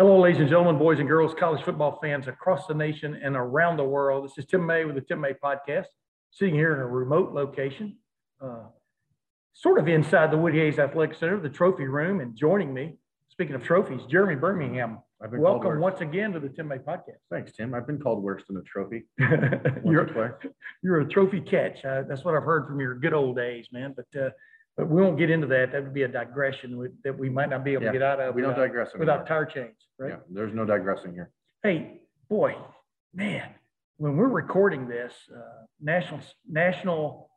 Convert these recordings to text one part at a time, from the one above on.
Hello, ladies and gentlemen, boys and girls, college football fans across the nation and around the world. This is Tim May with the Tim May Podcast, sitting here in a remote location, uh, sort of inside the Woody Hayes Athletic Center, the trophy room. And joining me, speaking of trophies, Jeremy Birmingham. Welcome once again to the Tim May Podcast. Thanks, Tim. I've been called worse than a trophy. you're, you're, a trophy catch. Uh, that's what I've heard from your good old days, man. But uh, but we won't get into that. That would be a digression that we might not be able yeah, to get out of. We don't without, digress without tire chains, right? Yeah, there's no digressing here. Hey, boy, man, when we're recording this, uh, national national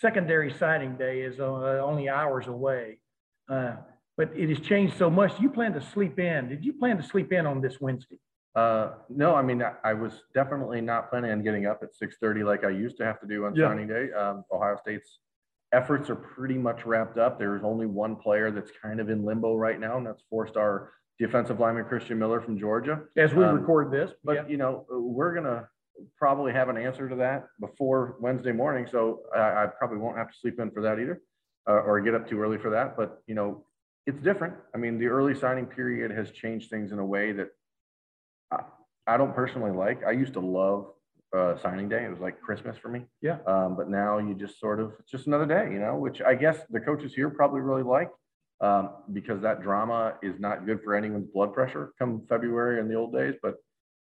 secondary signing day is uh, only hours away. Uh, but it has changed so much. You plan to sleep in? Did you plan to sleep in on this Wednesday? Uh, no, I mean, I, I, was definitely not planning on getting up at 6:30 like I used to have to do on yeah. signing day. Um, Ohio State's efforts are pretty much wrapped up. There's only one player that's kind of in limbo right now, and that's four-star defensive lineman Christen Miller from Georgia. As we um, record this, but yeah. you know, we're gonna probably have an answer to that before Wednesday morning, so I, I probably won't have to sleep in for that either, uh, or get up too early for that. But you know, it's different. I mean, the early signing period has changed things in a way that I, I don't personally like. I used to love uh, signing day. It was like Christmas for me. Yeah. Um, but now you just sort of it's just another day, you know, which I guess the coaches here probably really like um, because that drama is not good for anyone's blood pressure come February in the old days. But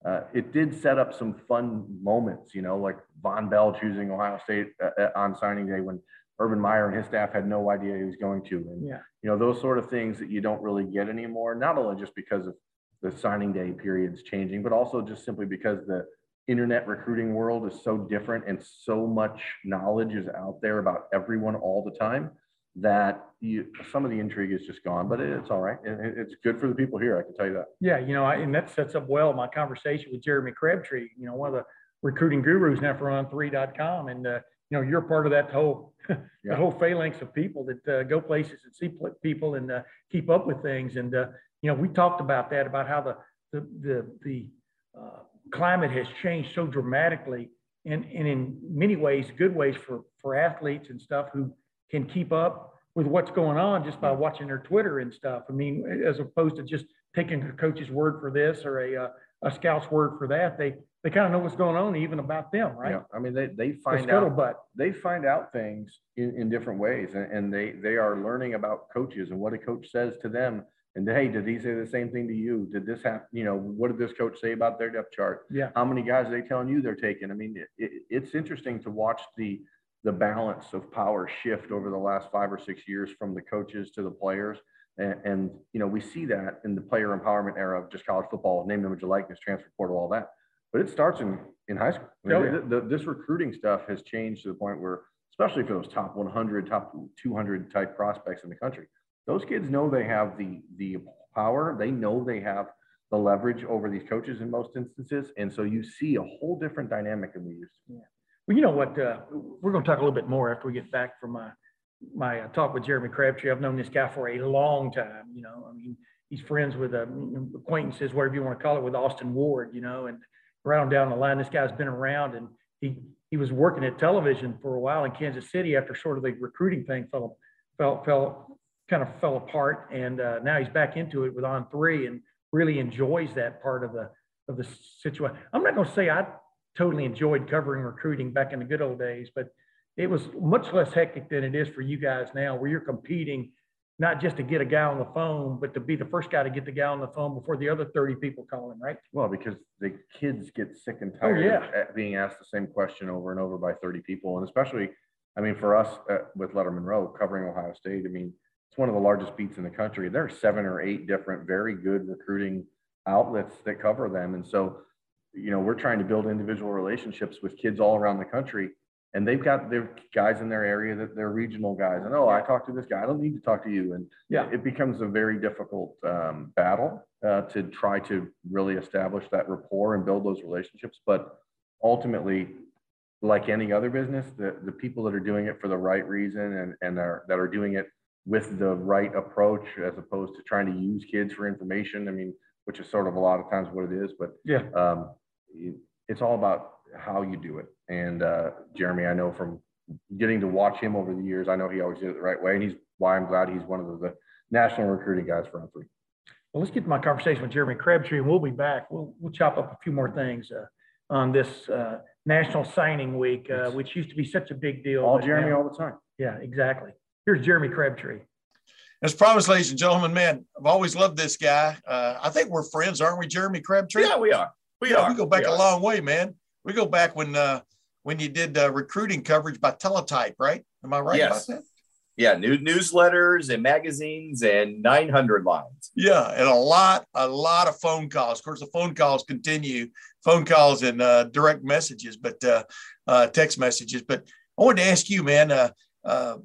uh, it did set up some fun moments, you know, like Vonn Bell choosing Ohio State uh, uh, on signing day when Urban Meyer and his staff had no idea he was going to. And, yeah. you know, those sort of things that you don't really get anymore, not only just because of the signing day periods changing, but also just simply because the internet recruiting world is so different and so much knowledge is out there about everyone all the time that you, some of the intrigue is just gone, but it's all right. It, it's good for the people here. I can tell you that. Yeah. You know, I, and that sets up well my conversation with Jeremy Crabtree, you know, one of the recruiting gurus now for on3.com. And, uh, you know, you're part of that whole, yeah. the whole phalanx of people that uh, go places and see people and uh, keep up with things. And, uh, you know, we talked about that, about how the, the, the, the uh, climate has changed so dramatically and, and in many ways, good ways for, for athletes and stuff who can keep up with what's going on just by watching their Twitter and stuff. I mean, as opposed to just taking a coach's word for this or a, uh, a scout's word for that, they, they kind of know what's going on even about them, right? Yeah, I mean, they, they find the out, they find out things in, in different ways and, and they, they are learning about coaches and what a coach says to them and hey, did he say the same thing to you? Did this happen? You know, what did this coach say about their depth chart? Yeah. How many guys are they telling you they're taking? I mean, it, it, it's interesting to watch the the balance of power shift over the last five or six years from the coaches to the players. And, and you know, we see that in the player empowerment era of just college football, name, image, likeness, transfer portal, all that. But it starts in, in high school. I mean, oh, yeah. the, the, this recruiting stuff has changed to the point where, especially for those top 100, top 200 type prospects in the country, those kids know they have the the power. They know they have the leverage over these coaches in most instances, and so you see a whole different dynamic than we used to. Yeah. Well, you know what? Uh, we're going to talk a little bit more after we get back from my my uh, talk with Jeremy Crabtree. I've known this guy for a long time. You know, I mean, he's friends with uh, acquaintances, whatever you want to call it, with Austin Ward. You know, and right on down the line, this guy's been around, and he he was working at television for a while in Kansas City after sort of the recruiting thing fell fell fell kind of fell apart, and uh, now he's back into it with on three and really enjoys that part of the of the situation. I'm not going to say I totally enjoyed covering recruiting back in the good old days, but it was much less hectic than it is for you guys now, where you're competing not just to get a guy on the phone, but to be the first guy to get the guy on the phone before the other 30 people calling, right? Well, because the kids get sick and oh, tired oh, yeah. of being asked the same question over and over by 30 people. And especially, I mean, for us uh, with Lettermen Row covering Ohio State, I mean, it's one of the largest beats in the country. There are seven or eight different very good recruiting outlets that cover them. And so, you know, we're trying to build individual relationships with kids all around the country. and they've got their guys in their area that they're regional guys. And oh, I talked to this guy. I don't need to talk to you. And Yeah. it becomes a very difficult um, battle uh, to try to really establish that rapport and build those relationships. But ultimately, like any other business, the, the people that are doing it for the right reason and, and are, that are doing it with the right approach as opposed to trying to use kids for information. I mean, which is sort of a lot of times what it is, but Yeah. um, it- it's all about how you do it. And uh, Jeremy, I know from getting to watch him over the years, I know he always did it the right way. And he's why I'm glad he's one of the, the national recruiting guys for On3. Well, let's get to my conversation with Jeremy Crabtree, and we'll be back. We'll, we'll chop up a few more things uh, on this uh, National Signing Week, uh, which used to be such a big deal. All Jeremy now- all the time. Yeah, exactly. Here's Jeremy Crabtree. As promised, ladies and gentlemen, man, I've always loved this guy. Uh, I think we're friends, aren't we, Jeremy Crabtree? Yeah, we are. We Yeah, are. we go back We a long way, man. We go back when uh, when you did uh, recruiting coverage by teletype, right? Am I right Yes. about that? Yeah, new newsletters and magazines and 900 lines. Yeah, and a lot, a lot of phone calls. Of course, the phone calls continue, phone calls and uh, direct messages, but uh, uh, text messages. But I wanted to ask you, man, uh, uh,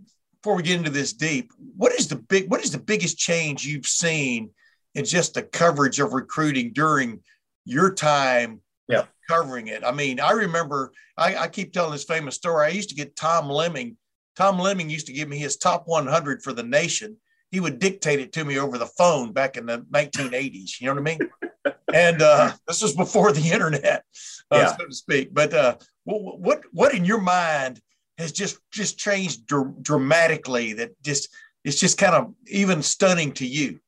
before we get into this deep, what is the big, what is the biggest change you've seen in just the coverage of recruiting during your time Yeah. covering it? I mean, I remember, I, I keep telling this famous story. I used to get Tom Lemming. Tom Lemming used to give me his top 100 for the nation he would dictate it to me over the phone back in the 1980s. You know what I mean? and uh, this was before the internet, uh, Yeah. so to speak. But uh, what, what what in your mind has just just changed dr- dramatically? That just it's just kind of even stunning to you.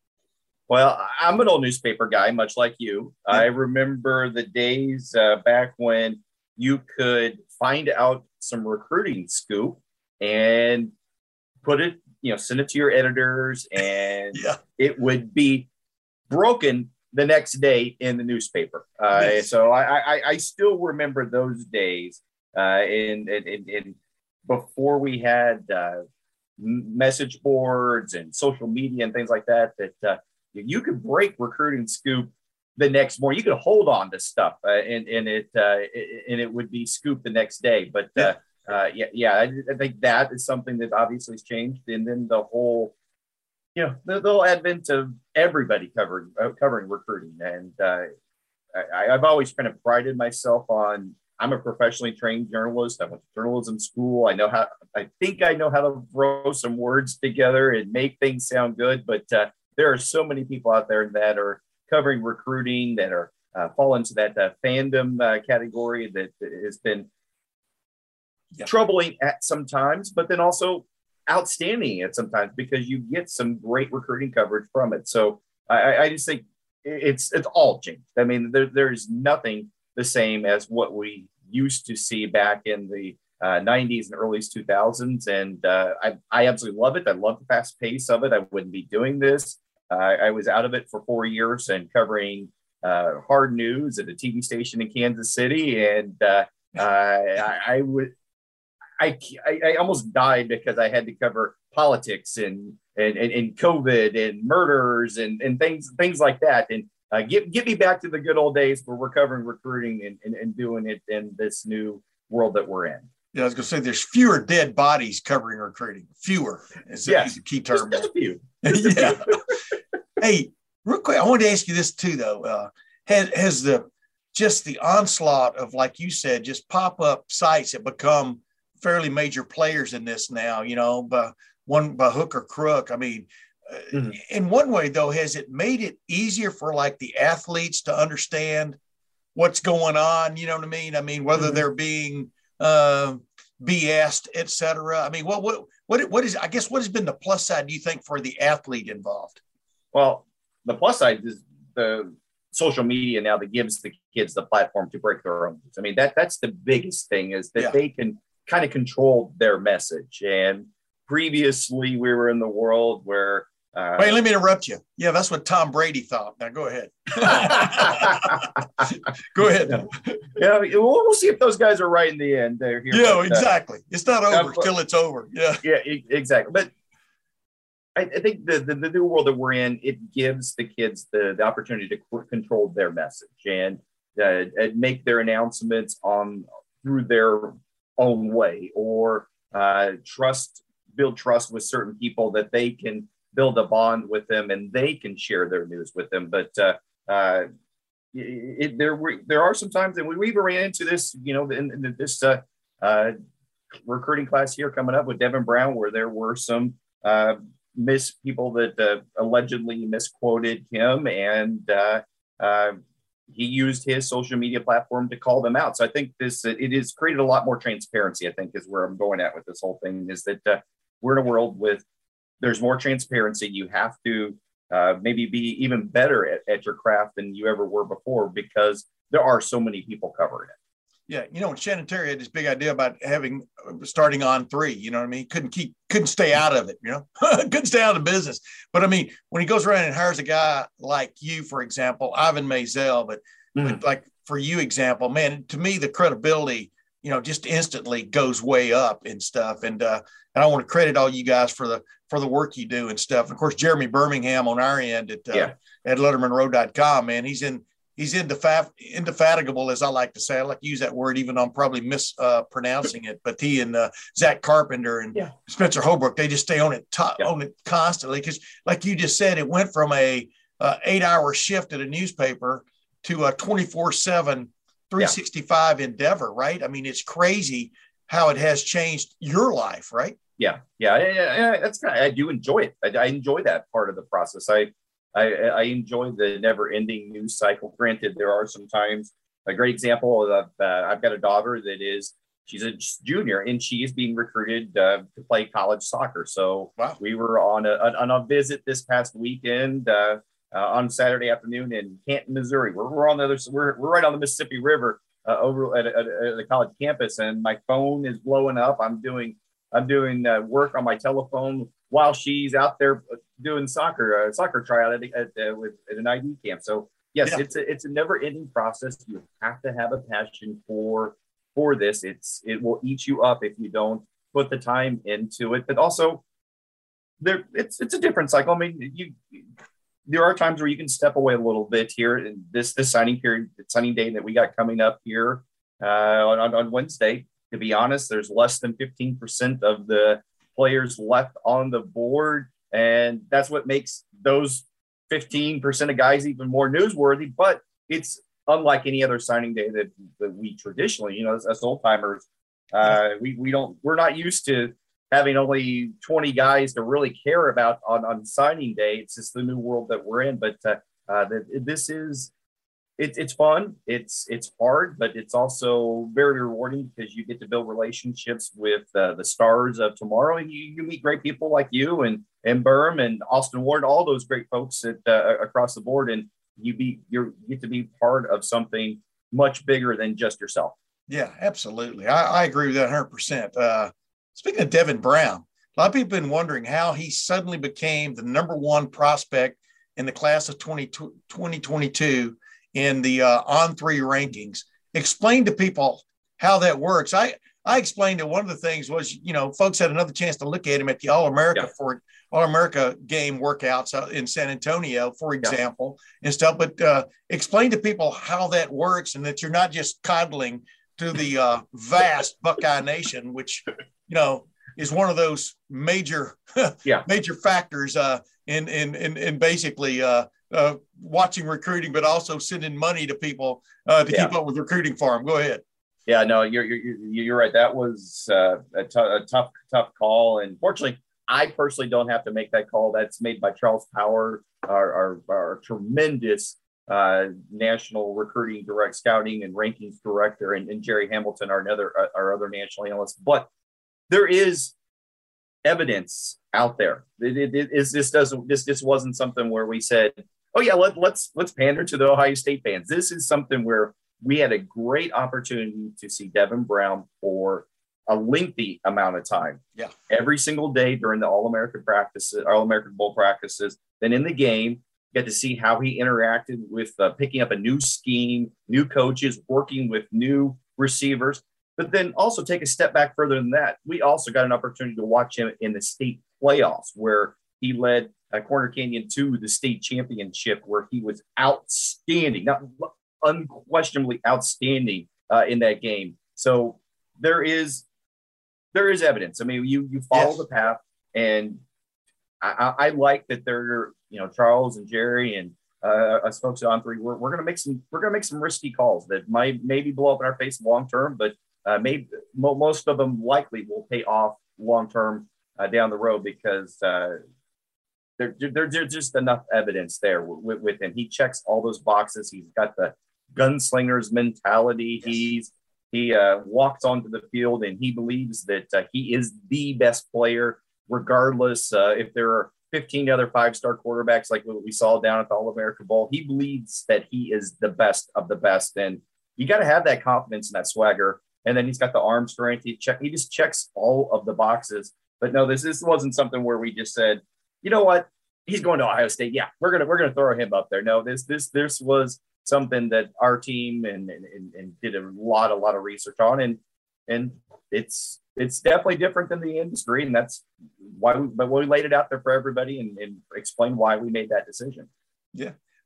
Well, I'm an old newspaper guy, much like you. I remember the days uh, back when you could find out some recruiting scoop and put it, you know, send it to your editors, and Yeah, it would be broken the next day in the newspaper. Uh, Yes. So I, I, I still remember those days. Uh, and, and, and before we had uh, message boards and social media and things like that, that uh, you could break recruiting scoop the next morning. You could hold on to stuff uh, and, and it uh, it- and it would be scoop the next day. But uh, uh, yeah, yeah, I, I think that is something that obviously has changed. And then the whole you know the, the whole advent of everybody covering uh, covering recruiting and uh, I, I've always kind of prided myself on I'm a professionally trained journalist. I went to journalism school. I know how I think I know how to throw some words together and make things sound good. But uh, there are so many people out there that are covering recruiting that are uh, fall into that uh, fandom uh, category that has been Yeah. troubling at sometimes, but then also outstanding at sometimes because you get some great recruiting coverage from it. So I, I- I just think it's it's all changed. I mean, there, there's nothing the same as what we used to see back in the uh, 90s and early 2000s, and uh, I I absolutely love it. I love the fast pace of it. I wouldn't be doing this. Uh, I was out of it for four years and covering uh, hard news at a TV station in Kansas City, and uh, I, I would I, I, I almost died because I had to cover politics and and, and, and COVID and murders and, and things things like that. And uh, get get me back to the good old days where we're covering recruiting and, and, and doing it in this new world that we're in. yeah. I was gonna say there's fewer dead bodies covering recruiting. Fewer is Yes. the key term. just a few. yeah. hey, real quick, I wanted to ask you this too, though. Uh, has has the just the onslaught of, like you said, just pop up sites that become fairly major players in this now? You know, by one by hook or crook. I mean, Mhm. in one way, though, has it made it easier for like the athletes to understand what's going on? You know what I mean? I mean, whether Mhm. they're being uh, BS'd, et cetera. I mean, what what what what is? I guess what has been the plus side? Do you think for the athlete involved? Well, the plus side is the social media now that gives the kids the platform to break their own. I mean, that that's the biggest thing is that Yeah. they can kind of control their message. And previously, we were in the world where. Uh, Wait, let me interrupt you. Yeah, that's what Tom Brady thought. Now go ahead. go ahead. yeah, we'll, we'll see if those guys are right in the end. They're here, Yeah, uh, exactly. It's not over till it's over. Yeah. yeah, exactly. But I, I think the, the the new world that we're in, it gives the kids the, the opportunity to control their message and uh, and make their announcements on through their own way or uh, trust, build trust with certain people that they can build a bond with them and they can share their news with them. But uh, uh, it, there were there are some times, and we, we even ran into this, you know, in, in this uh, uh, recruiting class here coming up with Devin Brown, where there were some uh, miss people that uh, allegedly misquoted him, and he used his social media platform to call them out. So I think this it has created a lot more transparency. I think is where I'm going at with this whole thing is that we're in a world with there's more transparency. You have to uh, maybe be even better at, at your craft than you ever were before because there are so many people covering it. Yeah, you know, Shannon Terry had this big idea about having starting on three. You know what I mean? Couldn't keep, couldn't stay out of it. You know, couldn't stay out of the business. But I mean, when he goes around and hires a guy like you, for example, Ivan Maisel, but, mm. but like for you, example, man, to me, the credibility, you know, just instantly goes way up and stuff. And uh, and I want to credit all you guys for the for the work you do and stuff. And of course, Jeremy Birmingham on our end at uh, yeah. at LettermenRow.com, man, he's in he's indefat- indefatigable, as I like to say. I like to use that word, even though I'm probably mispronouncing uh, it. But he and uh, Zach Carpenter and yeah. Spencer Holbrook, they just stay on it, t- yeah. on it constantly. Because, like you just said, it went from a uh, eight-hour shift at a newspaper to a 24/7, 365 yeah. endeavor. Right? I mean, it's crazy how it has changed your life. Right? Yeah, yeah, yeah, yeah. That's kind of, I do enjoy it. I, I enjoy that part of the process. I I, I enjoy the never ending news cycle. Granted, there are some times, a great example of uh, I've got a daughter that is, she's a junior and she is being recruited uh, to play college soccer. So wow. we were on a, on a visit this past weekend uh, uh, on Saturday afternoon in Canton, Missouri. We're, we're on the other, we're, we're right on the Mississippi River uh, over at, at, at, the college campus and my phone is blowing up. I'm doing, I'm doing uh, work on my telephone while she's out there doing soccer, uh, soccer tryout at, at, uh, with, at an ID camp. So yes, yeah. it's a, it's a never ending process. You have to have a passion for, for this. It's, it will eat you up if you don't put the time into it, but also there it's, it's a different cycle. I mean, you, there are times where you can step away a little bit here in this, this signing period, signing day that we got coming up here uh, on, on Wednesday. To be honest, there's less than 15% of the players left on the board. And that's what makes those 15% of guys even more newsworthy. But it's unlike any other signing day that, that we traditionally, you know, as, as old timers, uh, we, we don't, we're not used to having only 20 guys to really care about on, on signing day. It's just the new world that we're in. But uh, uh, this is, it's it's fun. It's it's hard, but it's also very rewarding because you get to build relationships with uh, the stars of tomorrow, and you, you meet great people like you and and Berm and Austin Ward, all those great folks that, uh, across the board, and you be you get to be part of something much bigger than just yourself. Yeah, absolutely. I, I agree with that 100. Uh, percent Speaking of Devin Brown, a lot of people have been wondering how he suddenly became the number one prospect in the class of 20, 2022 in the uh, on three rankings. Explain to people how that works. I I explained that one of the things was you know folks had another chance to look at him at the All America yeah. for All America game workouts in San Antonio, for example, yeah. and stuff. But uh, explain to people how that works and that you're not just coddling to the uh, vast Buckeye Nation, which you know is one of those major yeah. major factors uh, in, in in in basically uh, uh, watching recruiting, but also sending money to people uh, to yeah. keep up with recruiting for them. Go ahead. Yeah, no, you're you're, you're right. That was uh, a, t- a tough tough call, and fortunately, I personally don't have to make that call. That's made by Charles Power, our our, our tremendous uh, national recruiting direct scouting and rankings director, and, and Jerry Hamilton, our another uh, our other national analyst. But there is evidence out there. It, it, it is this doesn't this this wasn't something where we said oh yeah, let, let's let's pander to the Ohio State fans. This is something where we had a great opportunity to see Devin Brown for a lengthy amount of time. Yeah. Every single day during the All American practices, All American Bowl practices. Then in the game, get to see how he interacted with uh, picking up a new scheme, new coaches, working with new receivers. But then also take a step back further than that. We also got an opportunity to watch him in the state playoffs where he led uh, Corner Canyon to the state championship, where he was outstanding, not unquestionably outstanding uh, in that game. So there is there is evidence. I mean, you you follow Yes. the path, and I, I, I like that they're you know Charles and Jerry and uh, us folks on three. We're, we're gonna make some we're gonna make some risky calls that might maybe blow up in our face long term, but uh, maybe mo- most of them likely will pay off long term uh, down the road because uh, there, there, there's just enough evidence there with, with him. He checks all those boxes. He's got the gunslinger's mentality. Yes. He's he uh, walks onto the field and he believes that uh, he is the best player, regardless uh, if there are 15 other five-star quarterbacks like what we saw down at the All-America Bowl. He believes that he is the best of the best, and you got to have that confidence and that swagger. And then he's got the arm strength. He check. He just checks all of the boxes. But no, this this wasn't something where we just said, you know what, he's going to Ohio State. Yeah, we're gonna we're gonna throw him up there. No, this this this was something that our team and and, and did a lot a lot of research on, and and it's it's definitely different than the industry, and that's why we but we laid it out there for everybody and, and explained why we made that decision.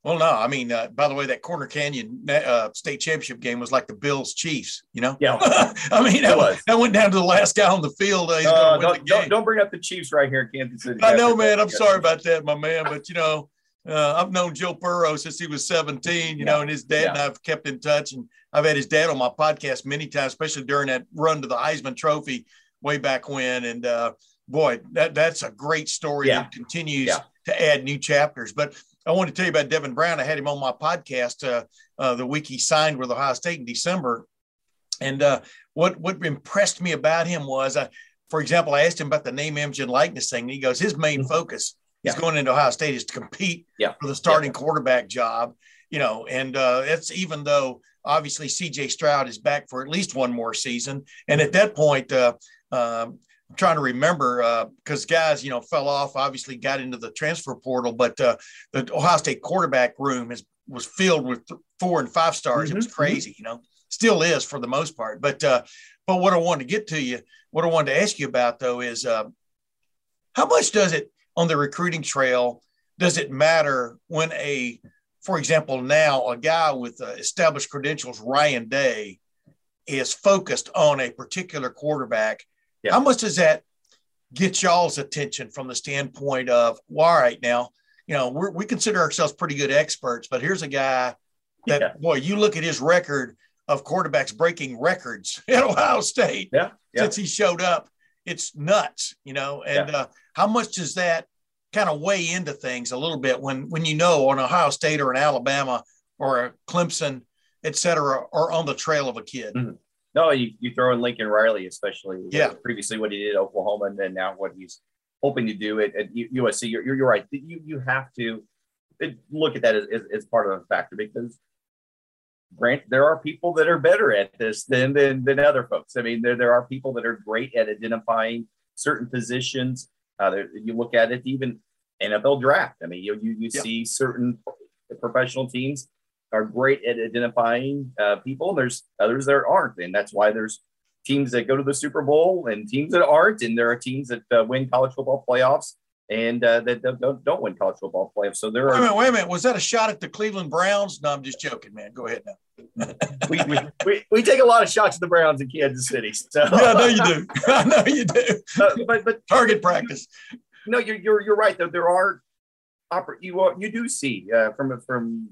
Well, no, I mean, uh, by the way, that Corner Canyon uh, state championship game was like the Bills Chiefs, you know? Yeah. I mean, that, was. that went down to the last guy on the field. Uh, he's Uh, going to win don't, the game. don't, don't bring up the Chiefs right here in Kansas City. I know, man. I'm sorry about that, my man. But, you know, uh, I've known Joe Burrow since he was 17, you know, and his dad Yeah. and I've kept in touch. And I've had his dad on my podcast many times, especially during that run to the Heisman Trophy way back when. And, uh, boy, that, that's a great story Yeah. that continues Yeah. to add new chapters. But I want to tell you about Devin Brown. I had him on my podcast uh, uh, the week he signed with Ohio State in December. And uh, what what impressed me about him was, uh, for example, I asked him about the name, image, and likeness thing. And he goes, his main focus is going into Ohio State is to compete Yeah. for the starting quarterback job. You know, and uh, it's even though obviously C.J. Stroud is back for at least one more season, and at that point, uh, um, I'm trying to remember because guys, you know, fell off. Obviously, got into the transfer portal, but uh, the Ohio State quarterback room is was filled with th- four and five stars. It was Mhm, crazy, you know, still is for the most part. But uh, but what I wanted to get to you, what I wanted to ask you about though is uh, how much does it on the recruiting trail? Does it matter when a, for example, now a guy with uh, established credentials, Ryan Day, is focused on a particular quarterback? Yeah. How much does that get y'all's attention from the standpoint of, well, all right, now, you know, we're, we consider ourselves pretty good experts, but here's a guy that, Yeah. boy, you look at his record of quarterbacks breaking records at Ohio State Yeah, yeah. since he showed up. It's nuts, you know. And uh, how much does that kind of weigh into things a little bit when when you know on Ohio State or an Alabama or a Clemson, et cetera, are on the trail of a kid? Mhm. No, you, you throw in Lincoln Riley, especially Yeah. previously what he did at Oklahoma and then now what he's hoping to do at, at USC. You're, you're, you're right. You, you have to look at that as, as, as part of a factor because grant there are people that are better at this than, than, than other folks. I mean, there, there are people that are great at identifying certain positions. Uh, there, you look at it, even NFL draft. I mean, you, you, you Yeah. see certain professional teams are great at identifying uh, people. There's others that aren't, and that's why there's teams that go to the Super Bowl and teams that aren't, and there are teams that uh, win college football playoffs and uh, that don't- don't, win college football playoffs. So there Wait a are minute, wait a minute. Was that a shot at the Cleveland Browns? No, I'm just joking, man. Go ahead now. we, we, we, we take a lot of shots at the Browns in Kansas City. So Yeah, I know you do. I know you do. Uh, but but Target practice. no, you're you're you're right though. There are you are, you do see uh, from from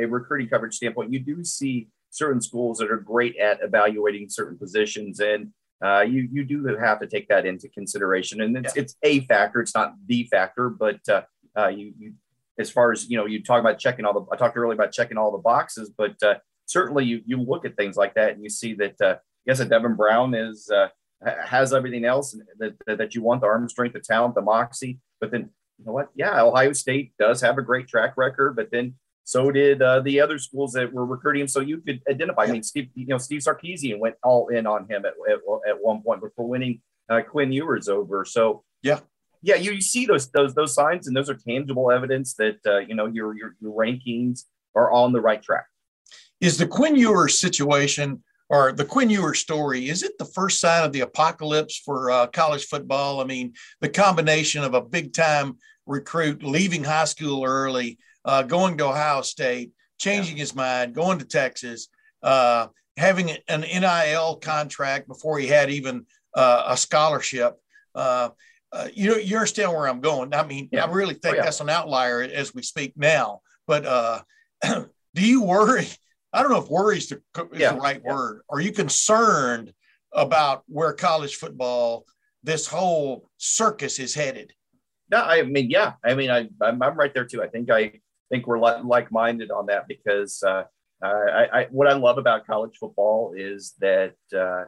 a recruiting coverage standpoint, you do see certain schools that are great at evaluating certain positions, and uh, you you do have to take that into consideration. And it's it's a factor. It's not the factor, but uh, uh, you you as far as you know, you talk about checking all the. I talked earlier about checking all the boxes, but uh, certainly you you look at things like that and you see that. Uh, yes, a Devin Brown is. Uh, has everything else that, that, that you want the arm strength, the talent, the moxie. But then, you know what? Yeah, Ohio State does have a great track record, but then so did uh, the other schools that were recruiting him. So you could identify. I mean, Steve, you know, Steve Sarkisian went all in on him at, at, at one point before winning uh, Quinn Ewers over. So Yeah. yeah, you, you see those those those signs, and those are tangible evidence that uh, you know your, your your rankings are on the right track. Is the Quinn Ewers situation or the Quinn Ewers story, is it the first sign of the apocalypse for uh, college football? I mean, the combination of a big time recruit leaving high school early, uh, going to Ohio State, changing his mind, going to Texas, uh, having an NIL contract before he had even uh, a scholarship. Uh, uh, you you understand where I'm going. I mean, yeah. I really think oh, yeah. that's an outlier as we speak now. But uh, do you worry? I don't know if worry is the, is yeah. the right word. Are you concerned about where college football, this whole circus is headed? No, I mean, yeah. I mean, I, I'm, I'm right there too. I think I think we're like minded on that because uh, I, I, what I love about college football is that uh,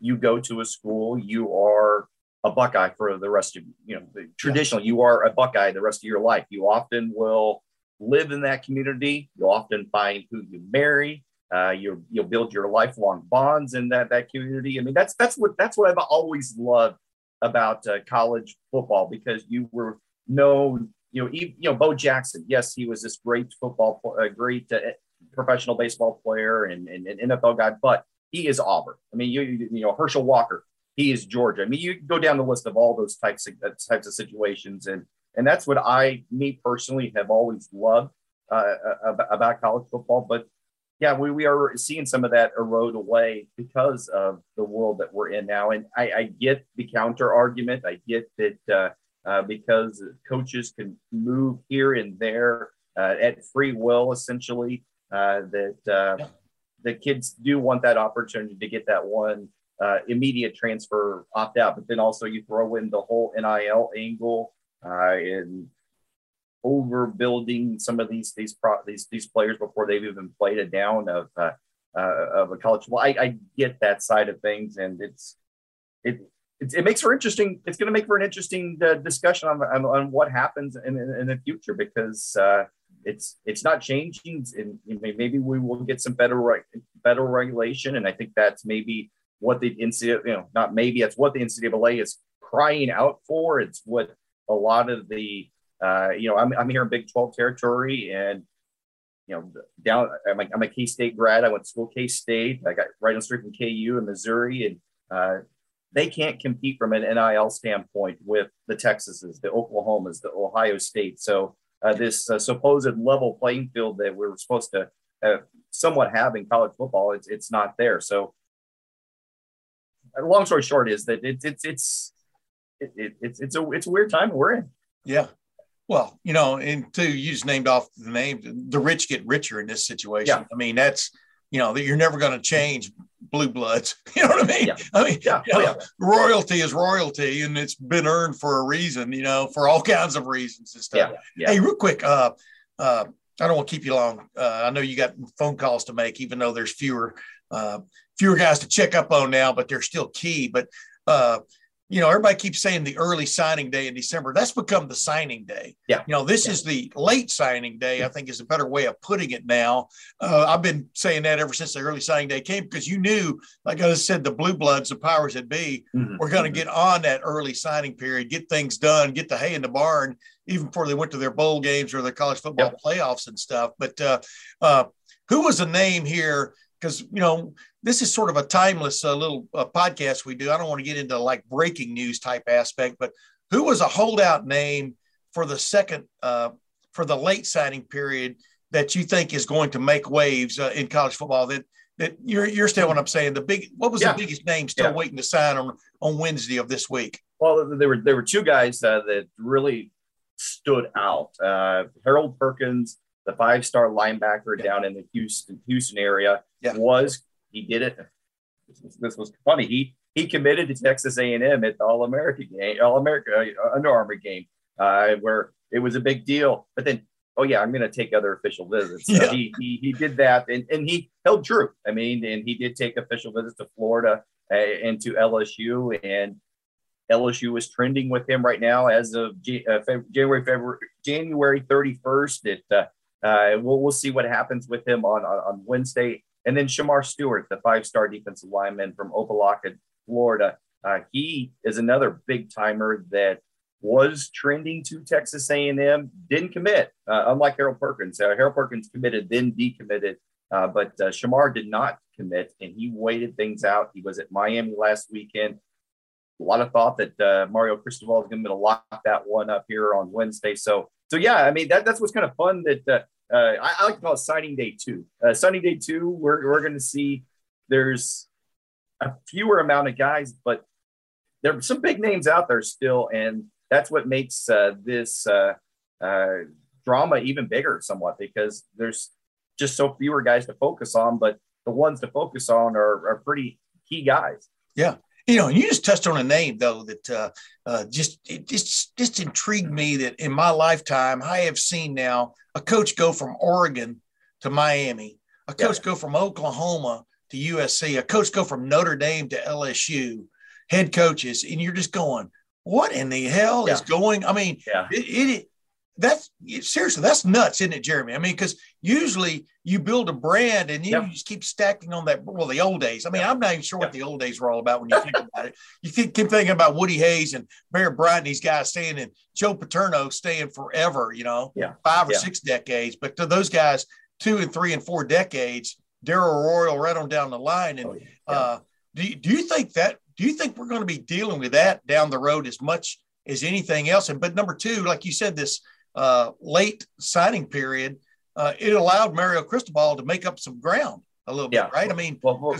you go to a school, you are a Buckeye for the rest of you know the traditional. You are a Buckeye the rest of your life. You often will live in that community. You'll often find who you marry. Uh, you you'll build your lifelong bonds in that that community. I mean, that's that's what that's what I've always loved about uh, college football because you were known. You know, you know, Bo Jackson. Yes, he was this great football, a great uh, professional baseball player and, and, and NFL guy, but he is Auburn. I mean, you you know, Herschel Walker. He is Georgia. I mean, you go down the list of all those types of types of situations, and and that's what I, me personally, have always loved uh, about college football. But yeah, we, we are seeing some of that erode away because of the world that we're in now. And I, I get the counter argument. I get that uh, uh, because coaches can move here and there uh, at free will, essentially, uh, that uh, the kids do want that opportunity to get that one immediate transfer opt out. But then also you throw in the whole NIL angle and overbuilding some of these these pro, these these players before they've even played a down of uh, uh, of a college. Well, I, I, get that side of things, and it's it it, it makes for interesting. It's going to make for an interesting uh, discussion on, on, on what happens in, in, in the future because uh, it's it's not changing, and maybe we will get some better better regulation, and I think that's maybe what the NCAA, you know, not maybe that's what the NCAA is crying out for. It's what a lot of the uh, you know, I'm, I'm here in Big 12 territory and, you know, down, I'm a, I'm a K State grad. I went to school K State. I got right on street from KU in Missouri. And uh, they can't compete from an NIL standpoint with the Texases, the Oklahomas, the Ohio State. So uh, this uh, supposed level playing field that we were supposed to uh, somewhat have in college football, it's, it's not there. So long story short is that it, it's, it's, it, it, it's, it's a, it's a weird time we're in. Yeah. Well, you know, and two, you just named off the name. The rich get richer in this situation. Yeah. I mean, that's you know that you're never going to change blue bloods. You know what I mean? Yeah. I mean, yeah. You know, yeah. royalty is royalty, and it's been earned for a reason. You know, for all kinds of reasons and stuff. Yeah. Hey, real quick, uh, uh, I don't want to keep you long. Uh, I know you got phone calls to make, even though there's fewer uh, fewer guys to check up on now, but they're still key. But uh, you know, everybody keeps saying the early signing day in December. That's become the signing day. Yeah. You know, this yeah. is the late signing day, I think is a better way of putting it now. Uh, I've been saying that ever since the early signing day came because you knew, like I said, the blue bloods, the powers that be, mm-hmm. were going to mm-hmm. get on that early signing period, get things done, get the hay in the barn, even before they went to their bowl games or their college football playoffs and stuff. But uh, uh, who was the name here? Because, you know, this is sort of a timeless uh, little uh, podcast we do. I don't want to get into like breaking news type aspect, but who was a holdout name for the second uh, for the late signing period that you think is going to make waves uh, in college football? That that you're you're still what I'm saying. The big what was yeah. the biggest name still yeah. waiting to sign on on Wednesday of this week? Well, there were there were two guys uh, that really stood out. Uh, Harold Perkins, the five star linebacker yeah. down in the Houston Houston area, was he did it. This was funny. He he committed to Texas A&M at the All America game, All America uh, Under Armour game, uh, where it was a big deal. But then, oh yeah, I'm going to take other official visits. So yeah. he, he he did that, and and he held true. I mean, and he did take official visits to Florida uh, and to LSU, and LSU is trending with him right now as of G, uh, Feb- January February January 31st. It uh, uh, we'll we'll see what happens with him on on, on Wednesday. And then Shemar Stewart, the five-star defensive lineman from Opa-locka, Florida. Uh, he is another big timer that was trending to Texas A&M, didn't commit, uh, unlike Harold Perkins. Uh, Harold Perkins committed, then decommitted, uh, but uh, Shemar did not commit, and he waited things out. He was at Miami last weekend. A lot of thought that uh, Mario Cristobal is going to lock that one up here on Wednesday. So, so yeah, I mean that, that's what's kind of fun that uh, I, I, like to call it signing day two. Uh, signing day two, we're, we're going to see there's a fewer amount of guys, but there are some big names out there still, and that's what makes uh, this uh, uh, drama even bigger, somewhat, because there's just so fewer guys to focus on, but the ones to focus on are, are pretty key guys. Yeah. You know, you just touched on a name though that uh, uh, just it just just intrigued me that in my lifetime I have seen now a coach go from Oregon to Miami, a coach yeah. go from Oklahoma to USC, a coach go from Notre Dame to LSU, head coaches, and you're just going, what in the hell yeah. is going? I mean, yeah. it, it that's seriously that's nuts isn't it jeremy i mean because usually you build a brand and you, yep. just keep stacking on that well the old days i mean yep. i'm not even sure yep. what the old days were all about when you think about it you keep, keep thinking about woody hayes and bear bryant these guys staying and joe paterno staying forever you know yeah. five or yeah. six decades but to those guys two and three and four decades darrell royal right on down the line and oh, yeah. uh, do, you, do you think that do you think we're going to be dealing with that down the road as much as anything else and but number two like you said this uh, late signing period, uh, it allowed Mario Cristobal to make up some ground a little yeah. bit, right? I mean, well, well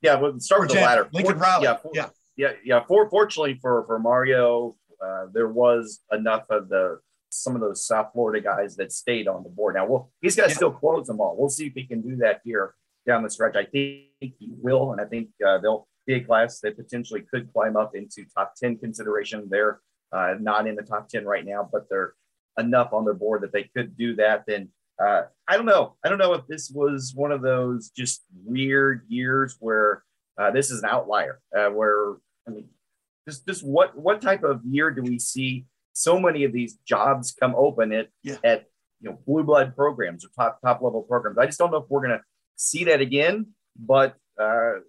yeah, we'll start with the latter. Lincoln Riley. Yeah, for, yeah, yeah, yeah. For, fortunately for for Mario, uh, there was enough of the some of those South Florida guys that stayed on the board. Now, well, he's got to yeah. still close them all. We'll see if he can do that here down the stretch. I think he will, and I think uh, they'll be a class that potentially could climb up into top ten consideration. They're uh, not in the top ten right now, but they're enough on their board that they could do that, then uh, I don't know. I don't know if this was one of those just weird years where uh, this is an outlier. Uh, where I mean, just just what what type of year do we see so many of these jobs come open at yeah. at you know blue blood programs or top top level programs? I just don't know if we're gonna see that again. But uh,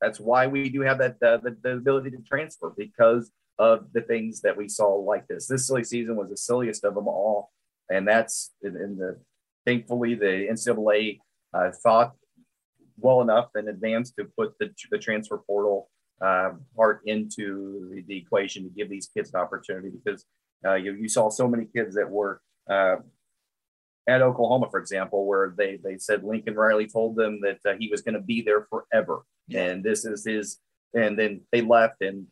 that's why we do have that uh, the, the ability to transfer because of the things that we saw like this. This silly season was the silliest of them all, and that's in, the thankfully the NCAA uh, thought well enough in advance to put the, the transfer portal uh, part into the, the, equation to give these kids an opportunity because uh, you, you saw so many kids that were uh, at Oklahoma, for example, where they they said Lincoln Riley told them that uh, he was going to be there forever, yeah. and this is his. And then they left, and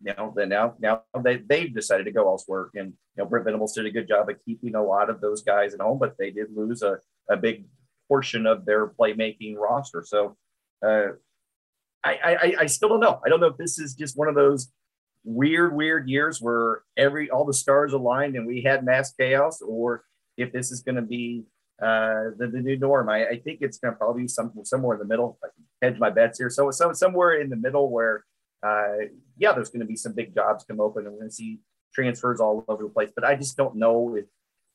then now now they they've decided to go elsewhere. And you know, Brent Venables did a good job of keeping a lot of those guys at home, but they did lose a, a big portion of their playmaking roster. So uh, I, I I still don't know. I don't know if this is just one of those weird, weird years where every all the stars aligned and we had mass chaos, or if this is going to be uh, the, the new norm. I, I think it's going to probably be some, somewhere in the middle. I can hedge my bets here. So, so somewhere in the middle where uh, yeah, there's going to be some big jobs come open, and we're going to see transfers all over the place. But I just don't know if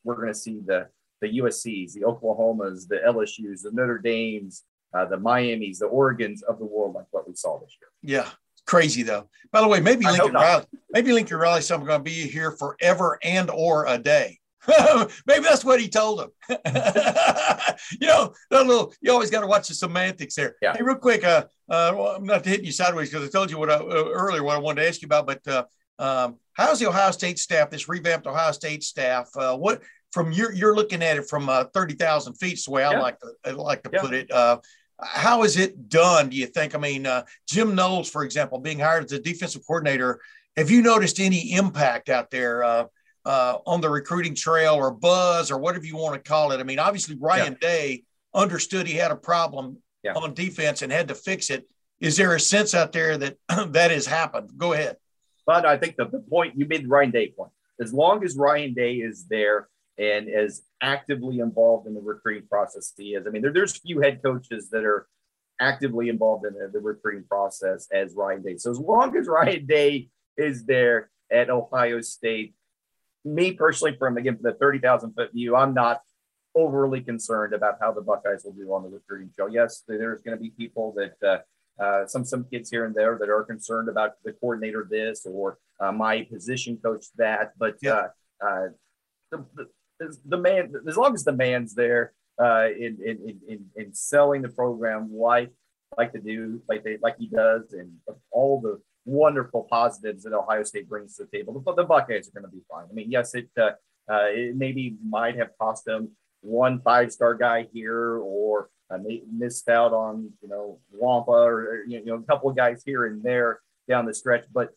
we're going to see the the USC's, the Oklahomas, the LSU's, the Notre Dames, uh, the Miami's, the Oregons of the world like what we saw this year. Yeah, crazy though. By the way, maybe Lincoln Riley, maybe Lincoln Riley's something going to be here forever and or a day. Maybe that's what he told him. you know, that little, you always got to watch the semantics there. Yeah. Hey, real quick, uh, uh, well, I'm not hitting you sideways because I told you what I, uh, earlier what I wanted to ask you about, but uh, um, how's the Ohio State staff, this revamped Ohio State staff? Uh, what from your you're looking at it from uh, thirty thousand feet, is the way I like to I like to yeah. put it. Uh, how is it done? Do you think? I mean, uh, Jim Knowles, for example, being hired as a defensive coordinator, have you noticed any impact out there? Uh, uh, on the recruiting trail or buzz or whatever you want to call it. I mean, obviously Ryan yeah. Day understood he had a problem yeah. on defense and had to fix it. Is there a sense out there that that has happened? Go ahead. But I think the, the point you made the Ryan Day point. As long as Ryan Day is there and is actively involved in the recruiting process, he is. I mean, there, there's few head coaches that are actively involved in the, the recruiting process as Ryan Day. So as long as Ryan Day is there at Ohio State, me personally, from again the thirty thousand foot view, I'm not overly concerned about how the Buckeyes will do on the recruiting show. Yes, there's going to be people that uh, uh, some some kids here and there that are concerned about the coordinator this or uh, my position coach that, but yeah. Uh, uh, the, the, the man as long as the man's there uh, in, in in in selling the program like like to do like they like he does and all the wonderful positives that Ohio State brings to the table. The, the Buckeyes are going to be fine. I mean, yes, it uh, uh, it maybe might have cost them one five star guy here or uh, missed out on you know Wampa or you know a couple of guys here and there down the stretch, but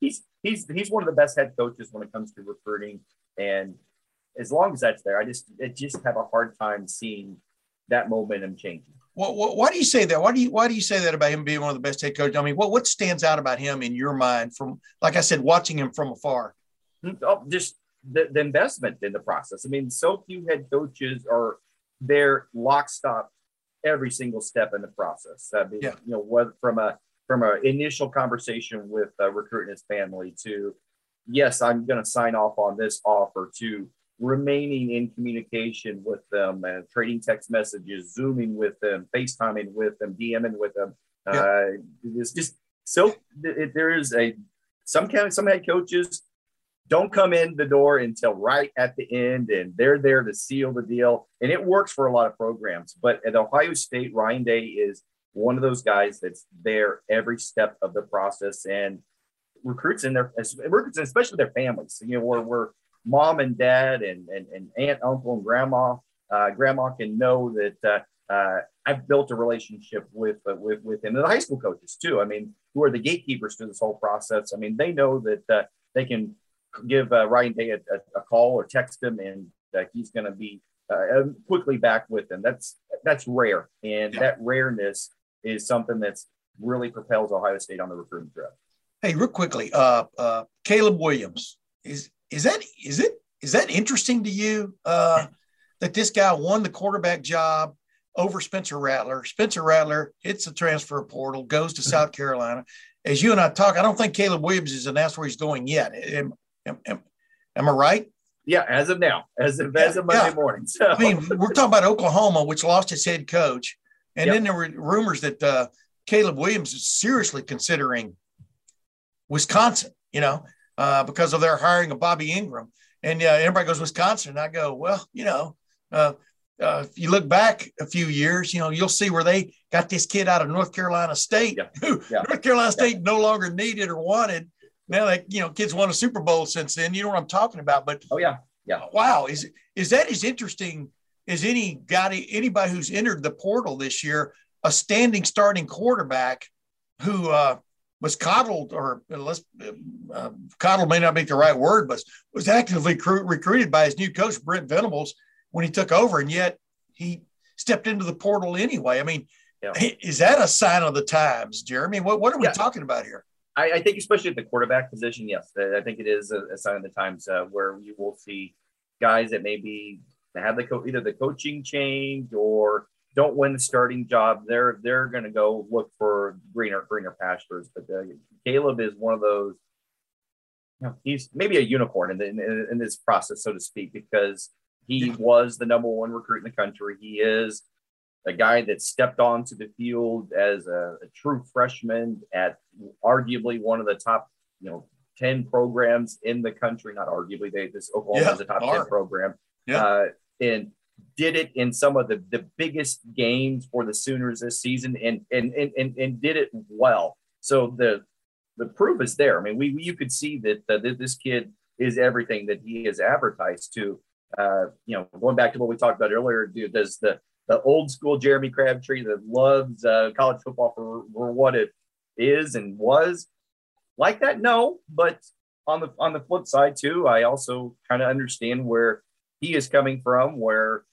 he's he's he's one of the best head coaches when it comes to recruiting, and as long as that's there, I just I just have a hard time seeing that momentum changing. Well, why do you say that? Why do you why do you say that about him being one of the best head coaches? I mean, what what stands out about him in your mind from, like I said, watching him from afar? Oh, just the, the investment in the process. I mean, so few head coaches are there lockstop every single step in the process. I mean, yeah. you know, what from a from an initial conversation with uh, recruiting his family to yes, I'm going to sign off on this offer to remaining in communication with them and trading text messages, zooming with them, FaceTiming with them, DMing with them. Yeah. Uh, it's just so it, there is a some kind of some head coaches don't come in the door until right at the end and they're there to seal the deal and it works for a lot of programs but at ohio state ryan day is one of those guys that's there every step of the process and recruits in their recruits especially their families you know where, where mom and dad and, and, and aunt uncle and grandma uh, grandma can know that uh, uh, I've built a relationship with, uh, with with him and the high school coaches too. I mean, who are the gatekeepers to this whole process. I mean, they know that uh, they can give uh, Ryan Day a, a, a, call or text him, and uh, he's going to be uh, um, quickly back with them. That's that's rare, and yeah. that rareness is something that's really propels Ohio State on the recruiting trail. Hey, real quickly, uh, uh, Caleb Williams is is that is it is that interesting to you uh, that this guy won the quarterback job over Spencer Rattler? Spencer Rattler hits the transfer portal, goes to South Carolina. As you and I talk, I don't think Caleb Williams is announced where he's going yet. Am, Am, am, am I right? Yeah, as of now, as of, yeah, as of Monday yeah. morning. So. I mean, we're talking about Oklahoma, which lost its head coach. And yep. then there were rumors that uh, Caleb Williams is seriously considering Wisconsin, you know, uh, because of their hiring of Bobby Engram. And uh, everybody goes Wisconsin. And I go, well, you know, uh, uh, if you look back a few years, you know, you'll see where they got this kid out of North Carolina State, yeah. who yeah. North Carolina State yeah. no longer needed or wanted now like you know kids won a super bowl since then you know what i'm talking about but oh yeah yeah wow is is that as interesting as any guy anybody who's entered the portal this year a standing starting quarterback who uh, was coddled or let's uh, coddled may not be the right word but was actively cru- recruited by his new coach brent venables when he took over and yet he stepped into the portal anyway i mean yeah. is that a sign of the times jeremy what, what are we yeah. talking about here I, I, think especially at the quarterback position, yes, I think it is a, a sign of the times uh, where you will see guys that maybe have the co- either the coaching change or don't win the starting job. They're they're going to go look for greener greener pastures. But uh, Caleb is one of those. You know, he's maybe a unicorn in, in, in this process, so to speak, because he was the number one recruit in the country. He is a guy that stepped onto the field as a, a, true freshman at arguably one of the top, you know, 10 programs in the country. Not arguably, they this Oklahoma yeah, is a top are. 10 program. Yeah. Uh, and did it in some of the, the biggest games for the Sooners this season and, and, and, and, and did it well. So the, the proof is there. I mean, we, you could see that, that this kid is everything that he is advertised to. Uh, you know, going back to what we talked about earlier, dude, does the the old school Jeremy Crabtree that loves uh, college football for, for what it is and was like that. No, but on the on the flip side too, I also kind of understand where he is coming from, where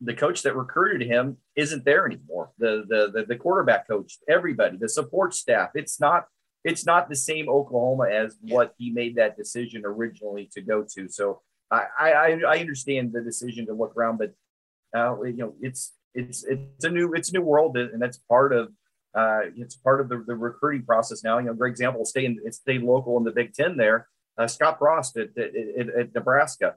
the coach that recruited him isn't there anymore. The the the, the quarterback coach, everybody, the support staff. It's not it's not the same Oklahoma as what he made that decision originally to go to. So I I, I understand the decision to look around, but uh, you know, it's it's it's a new it's a new world, and that's part of uh, it's part of the, the recruiting process now. You know, great example, stay in stay local in the Big Ten. There, uh, Scott Frost at, at, at, at Nebraska,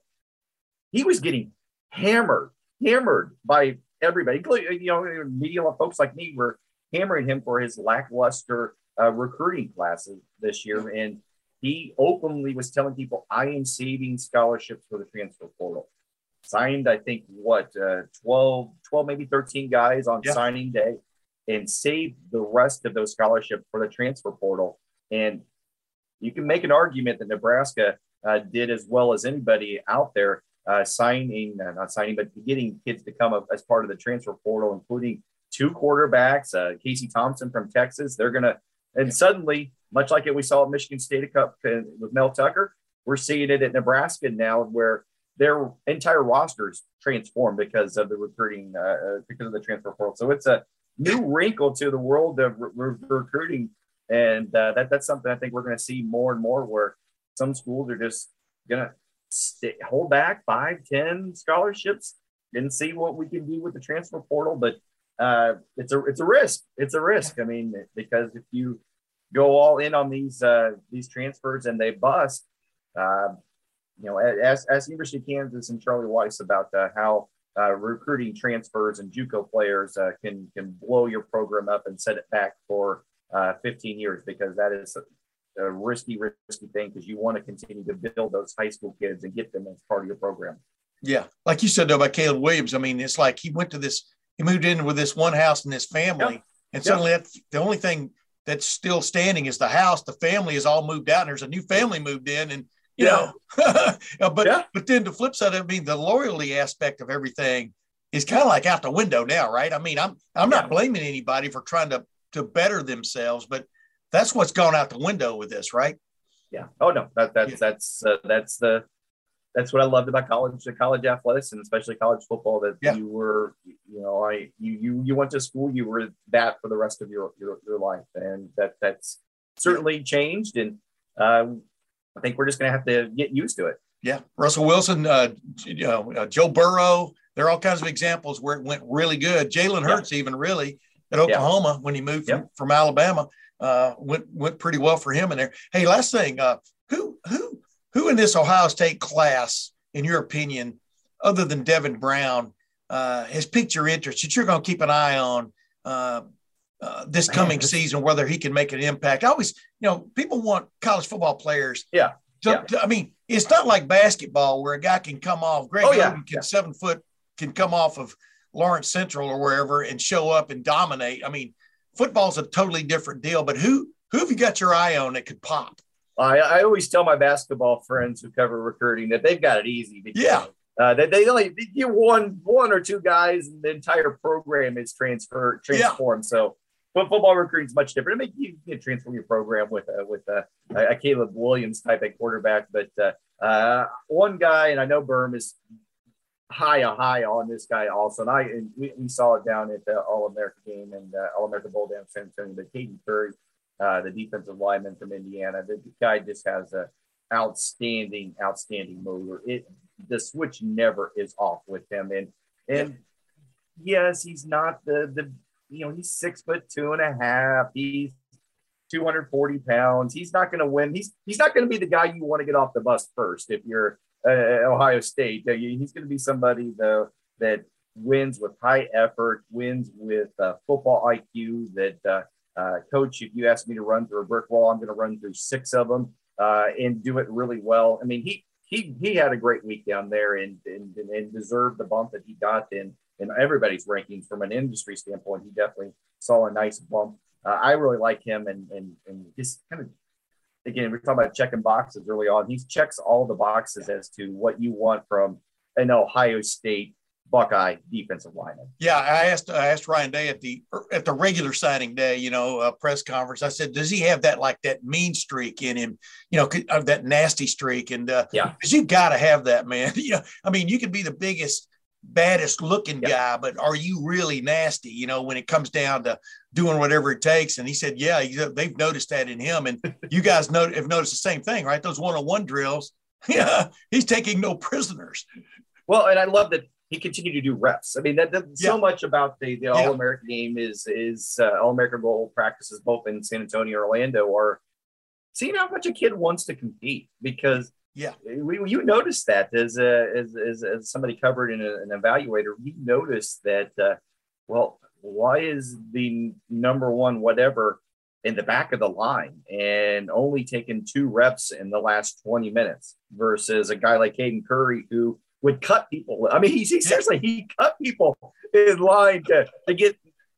he was getting hammered, hammered by everybody, including you know, media folks like me were hammering him for his lackluster uh, recruiting classes this year, and he openly was telling people, "I am saving scholarships for the transfer portal." signed, I think, what, uh, 12, 12, maybe 13 guys on yeah. signing day and saved the rest of those scholarships for the transfer portal. And you can make an argument that Nebraska uh, did as well as anybody out there. Uh, signing, uh, not signing, but getting kids to come up as part of the transfer portal, including two quarterbacks, uh, Casey Thompson from Texas. They're going to, and suddenly, much like it we saw at Michigan State Cup with Mel Tucker, we're seeing it at Nebraska now where their entire rosters transformed because of the recruiting, uh, uh, because of the transfer portal. So it's a new wrinkle to the world of re- re- recruiting. And uh, that, that's something I think we're going to see more and more where some schools are just going to hold back five, ten scholarships and see what we can do with the transfer portal. But uh, it's a it's a risk. It's a risk. I mean, because if you go all in on these uh, these transfers and they bust, uh, you know, as as University of Kansas and Charlie Weis about uh, how uh, recruiting transfers and JUCO players uh, can can blow your program up and set it back for uh, 15 years because that is a risky, risky thing because you want to continue to build those high school kids and get them as part of your program. Yeah, like you said though about Caleb Williams, I mean, it's like he went to this, he moved in with this one house and this family, yep. and suddenly that's the only thing that's still standing is the house. The family is all moved out, and there's a new family moved in, and you yeah. know, but yeah. but then the flip side, I mean, the loyalty aspect of everything is kind of like out the window now, right? I mean, I'm I'm not blaming anybody for trying to to better themselves, but that's what's gone out the window with this, right? Yeah. Oh no, that, that's yeah. that's uh, that's the that's what I loved about college, college athletics, and especially college football. That yeah. you were, you know, I you you you went to school, you were that for the rest of your your, your life, and that that's certainly yeah. changed. And um, I think we're just going to have to get used to it. Yeah, Russell Wilson, uh, you know, uh, Joe Burrow. There are all kinds of examples where it went really good. Jalen Hurts, yeah. even really at Oklahoma when he moved from, from Alabama uh, went went pretty well for him in there. Hey, last thing, uh, who who who in this Ohio State class, in your opinion, other than Devin Brown, uh, has piqued your interest that you're going to keep an eye on uh, uh, this coming Man, season, whether he can make an impact? I always, you know, people want college football players. Yeah. To, yeah. To, I mean, it's not like basketball where a guy can come off. Greg oh, yeah. can yeah. seven foot can come off of Lawrence Central or wherever and show up and dominate. I mean, football's a totally different deal. But who who have you got your eye on that could pop? I, I always tell my basketball friends who cover recruiting that they've got it easy. Because, yeah. Uh, that they only you one one or two guys, and the entire program is transfer transformed. Yeah. So but football recruiting is much different. I mean, you can transform your program with a, with a, a Caleb Williams type of quarterback, but uh, uh, one guy, and I know Berm is high a high on this guy also. And I and we, we saw it down at the All America game and uh, All America Bowl down in San Antonio. But Caden Curry, uh, the defensive lineman from Indiana, the, guy just has a outstanding, outstanding motor. It the switch never is off with him. And and yes, he's not the the you know he's six foot two and a half. He's 240 pounds. He's not going to win. He's he's not going to be the guy you want to get off the bus first if you're Ohio State. He's going to be somebody though that wins with high effort, wins with uh, football IQ. That uh, uh, coach, if you ask me to run through a brick wall, I'm going to run through six of them uh, and do it really well. I mean, he he he had a great week down there and and, and deserved the bump that he got in in everybody's rankings from an industry standpoint. He definitely saw a nice bump. Uh, I really like him and and and just kind of again, we're talking about checking boxes early on. He checks all the boxes as to what you want from an Ohio State Buckeye defensive lineman. Yeah, I asked I asked Ryan Day at the at the regular signing day, you know, uh, press conference. I said, does he have that like that mean streak in him? You know, uh, that nasty streak, and uh, yeah, because you got to have that, man. you know, I mean, you can be the biggest baddest looking yep. guy, but are you really nasty? You know, when it comes down to doing whatever it takes. And he said, yeah, they've noticed that in him. And you guys know, have noticed the same thing, right? Those one-on-one drills. Yeah. He's taking no prisoners. Well, and I love that he continued to do reps. I mean, that, that yeah. so much about the, the All American game is is uh, All American goal practices both in San Antonio, Orlando, are seeing how much a kid wants to compete because yeah, we, you noticed that as, a, as, as, as somebody covered in a, an evaluator, we noticed that, uh, well, why is the number one whatever in the back of the line and only taking two reps in the last 20 minutes versus a guy like Caden Curry who would cut people. I mean, he, he seriously, he cut people in line to, to get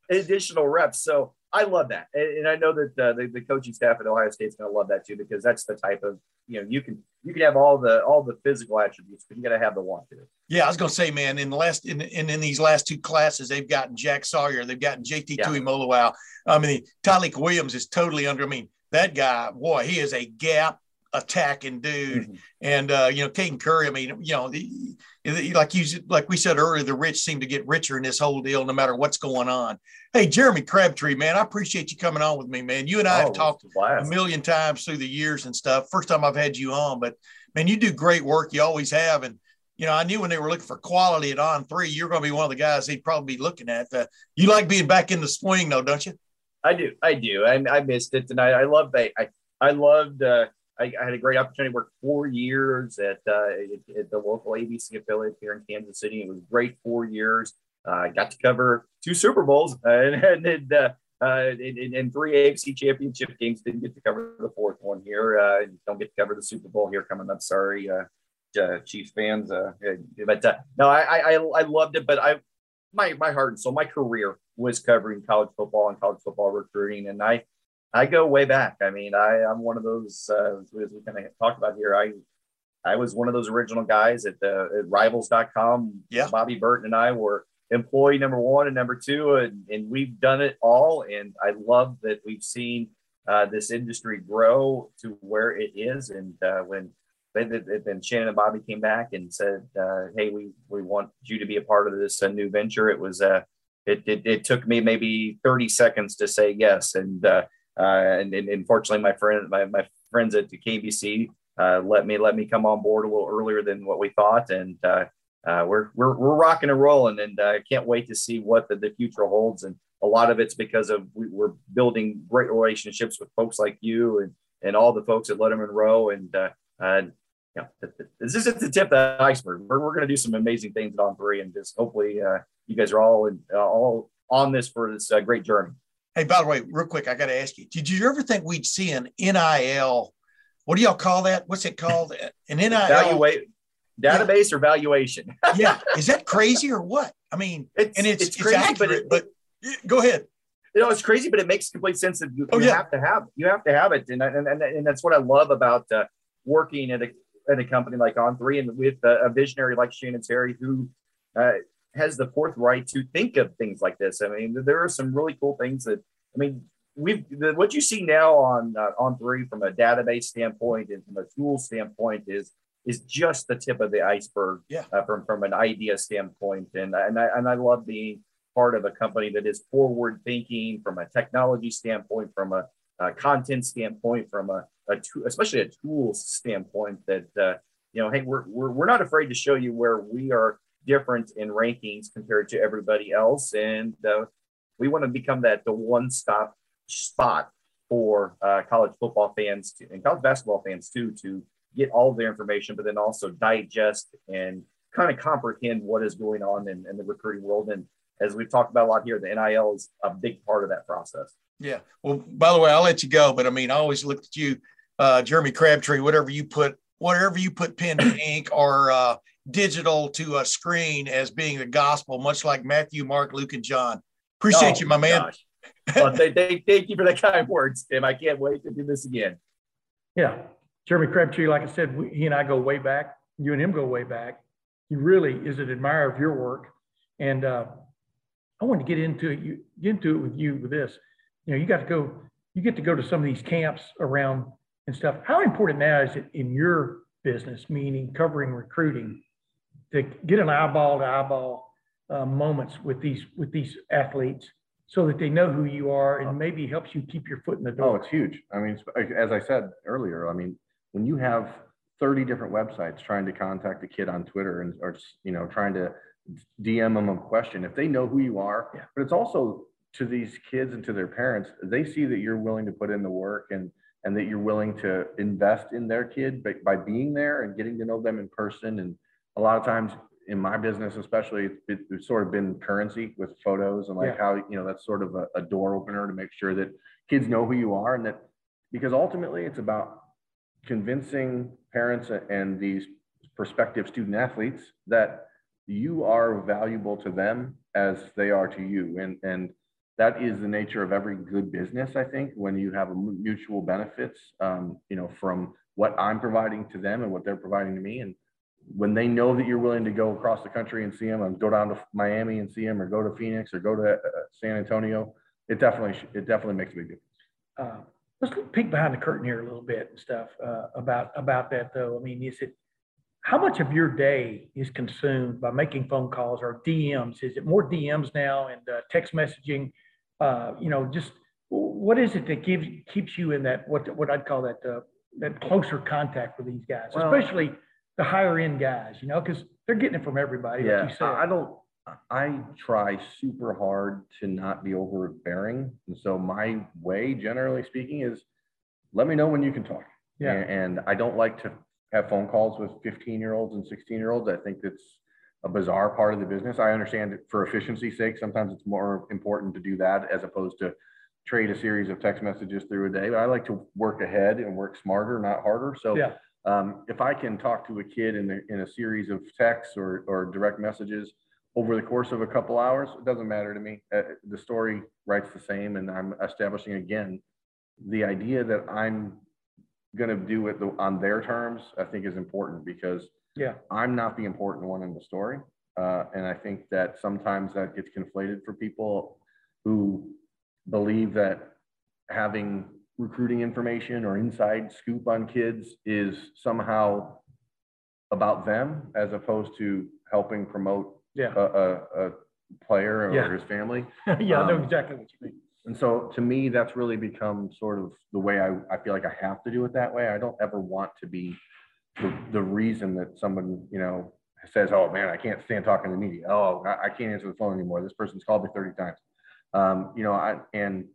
additional reps. So I love that, and, and I know that uh, the, the coaching staff at Ohio State's going to love that too because that's the type of you know you can you can have all the all the physical attributes, but you got to have the want to. Yeah, I was going to say, man, in the last in, in, in these last two classes, they've gotten Jack Sawyer, they've gotten JT yeah. Tuimoloau. I mean, Tyleik Williams is totally under. I mean, that guy, boy, he is a gap attacking dude. Mm-hmm. And uh, you know, Caden Curry. I mean, you know, the, the, like you like we said earlier, the rich seem to get richer in this whole deal, no matter what's going on. Hey, Jeremy Crabtree, man, I appreciate you coming on with me, man. You and I oh, have talked a, a million times through the years and stuff. First time I've had you on, but man, you do great work. You always have, and you know, I knew when they were looking for quality at On3, you're going to be one of the guys they'd probably be looking at. Uh, you like being back in the swing, though, don't you? I do. I do. I, I missed it tonight. I love that. I, I loved uh, I, I, had a great opportunity to work four years at, uh, at, at, the local ABC affiliate here in Kansas City. It was great four years. Uh, I got to cover two Super Bowls and, and, and, uh, uh and, and, three AFC championship games. Didn't get to cover the fourth one here. Uh, don't get to cover the Super Bowl here coming up. Sorry, uh, Chiefs fans. but no, I, I I loved it. But I my my heart and soul, my career was covering college football and college football recruiting, and I I go way back. I mean, I, I'm one of those, uh, as we kind of talked about here, I, I was one of those original guys at, the, at rivals.com. Yeah. Bobby Burton and I were employee number one and number two, and, and we've done it all. And I love that we've seen uh, this industry grow to where it is. And uh, when then Shannon and Bobby came back and said, uh, "Hey, we we want you to be a part of this uh, new venture." It was uh, it, it, it took me maybe 30 seconds to say yes, and uh, uh, and, and, unfortunately, my friend, my, my friends at the KMBC uh, let me let me come on board a little earlier than what we thought, and uh, uh we're, we're we're rocking and rolling, and I uh, can't wait to see what the, the future holds. And a lot of it's because of we, are building great relationships with folks like you and and all the folks at Lettermen Row, and uh, and yeah, this is at the tip of the iceberg. We're, we're going to do some amazing things at On3, and just hopefully you guys are all in, all on this for this great journey. Hey, by the way, real quick, I got to ask you: Did you ever think we'd see an NIL? What do y'all call that? What's it called? An NIL Evaluate, database yeah. or valuation? yeah, is that crazy or what? I mean, it's, and it's, it's, crazy, accurate, but, it, but go ahead. You know, it's crazy, but it makes complete sense that you, oh, you yeah. have to have you have to have it, and and and, and that's what I love about uh, working at a at a company like On3 and with a visionary like Shannon Terry who. Uh, has the forthright to think of things like this. I mean, there are some really cool things that I mean, we've the, what you see now on uh, On3 from a database standpoint and from a tool standpoint is is just the tip of the iceberg. Yeah. Uh, from from an idea standpoint, and and I and I love being part of a company that is forward thinking from a technology standpoint, from a, a content standpoint, from a, a tool, especially a tools standpoint. That uh, you know, hey, we're, we're we're not afraid to show you where we are different in rankings compared to everybody else. And uh, we want to become that the one stop spot for uh, college football fans to, and college basketball fans too to get all their information, but then also digest and kind of comprehend what is going on in, in the recruiting world. And as we've talked about a lot here, the NIL is a big part of that process. Yeah. Well, by the way, I'll let you go, but I mean, I always looked at you, uh, Jeremy Crabtree, whatever you put, whatever you put pen to ink or uh, digital to a screen as being the gospel, much like Matthew, Mark, Luke, and John. Appreciate oh, you, my man. well, they, they, thank you for the kind words, Tim. I can't wait to do this again. Yeah. Jeremy Crabtree, like I said, we, he and I go way back. You and him go way back. He really is an admirer of your work. And uh, I want to get into it, you, get into it with you with this. You know, you got to go, you get to go to some of these camps around and stuff. How important now is it in your business, meaning covering recruiting, to get an eyeball to eyeball uh, moments with these with these athletes so that they know who you are and maybe helps you keep your foot in the door. Oh, it's huge. I mean, as I said earlier, I mean, when you have 30 different websites trying to contact a kid on Twitter and or you know trying to DM them a question, if they know who you are, yeah. but it's also to these kids and to their parents, they see that you're willing to put in the work and and that you're willing to invest in their kid by, by being there and getting to know them in person and a lot of times in my business, especially, it's, it's sort of been currency with photos and like yeah. how, you know, that's sort of a, a door opener to make sure that kids know who you are and that because ultimately it's about convincing parents and these prospective student athletes that you are valuable to them as they are to you. And, and that is the nature of every good business, I think, when you have a mutual benefits, um, you know, from what I'm providing to them and what they're providing to me. And when they know that you're willing to go across the country and see them and go down to Miami and see them or go to Phoenix or go to uh, San Antonio, it definitely, it definitely makes a big difference. Uh, let's peek behind the curtain here a little bit and stuff uh, about about that though. I mean, is it how much of your day is consumed by making phone calls or DMs? Is it more DMs now and uh, text messaging? Uh, you know, just what is it that gives keeps you in that what what I'd call that uh, that closer contact with these guys, well, especially the higher end guys? You know, because they're getting it from everybody. Yeah, like I don't. I try super hard to not be overbearing, and so my way, generally speaking, is let me know when you can talk. Yeah, and, I don't like to have phone calls with 15 year olds and 16 year olds. I think that's a bizarre part of the business. I understand for efficiency's sake, sometimes it's more important to do that as opposed to trade a series of text messages through a day. But I like to work ahead and work smarter, not harder. So yeah. Um, if I can talk to a kid in, the, in a series of texts or, or direct messages over the course of a couple hours, it doesn't matter to me. Uh, the story writes the same, and I'm establishing again the idea that I'm going to do it on their terms. I think is important because yeah. I'm not the important one in the story. Uh, and I think that sometimes that gets conflated for people who believe that having recruiting information or inside scoop on kids is somehow about them as opposed to helping promote yeah. a, a, a player or yeah. his family. yeah, um, I know um, exactly what you mean. And so to me, that's really become sort of the way I, I feel like I have to do it that way. I don't ever want to be the, the reason that someone, you know, says, oh man, I can't stand talking to the media. Oh, I, I can't answer the phone anymore. This person's called me 30 times. Um, you know, I, and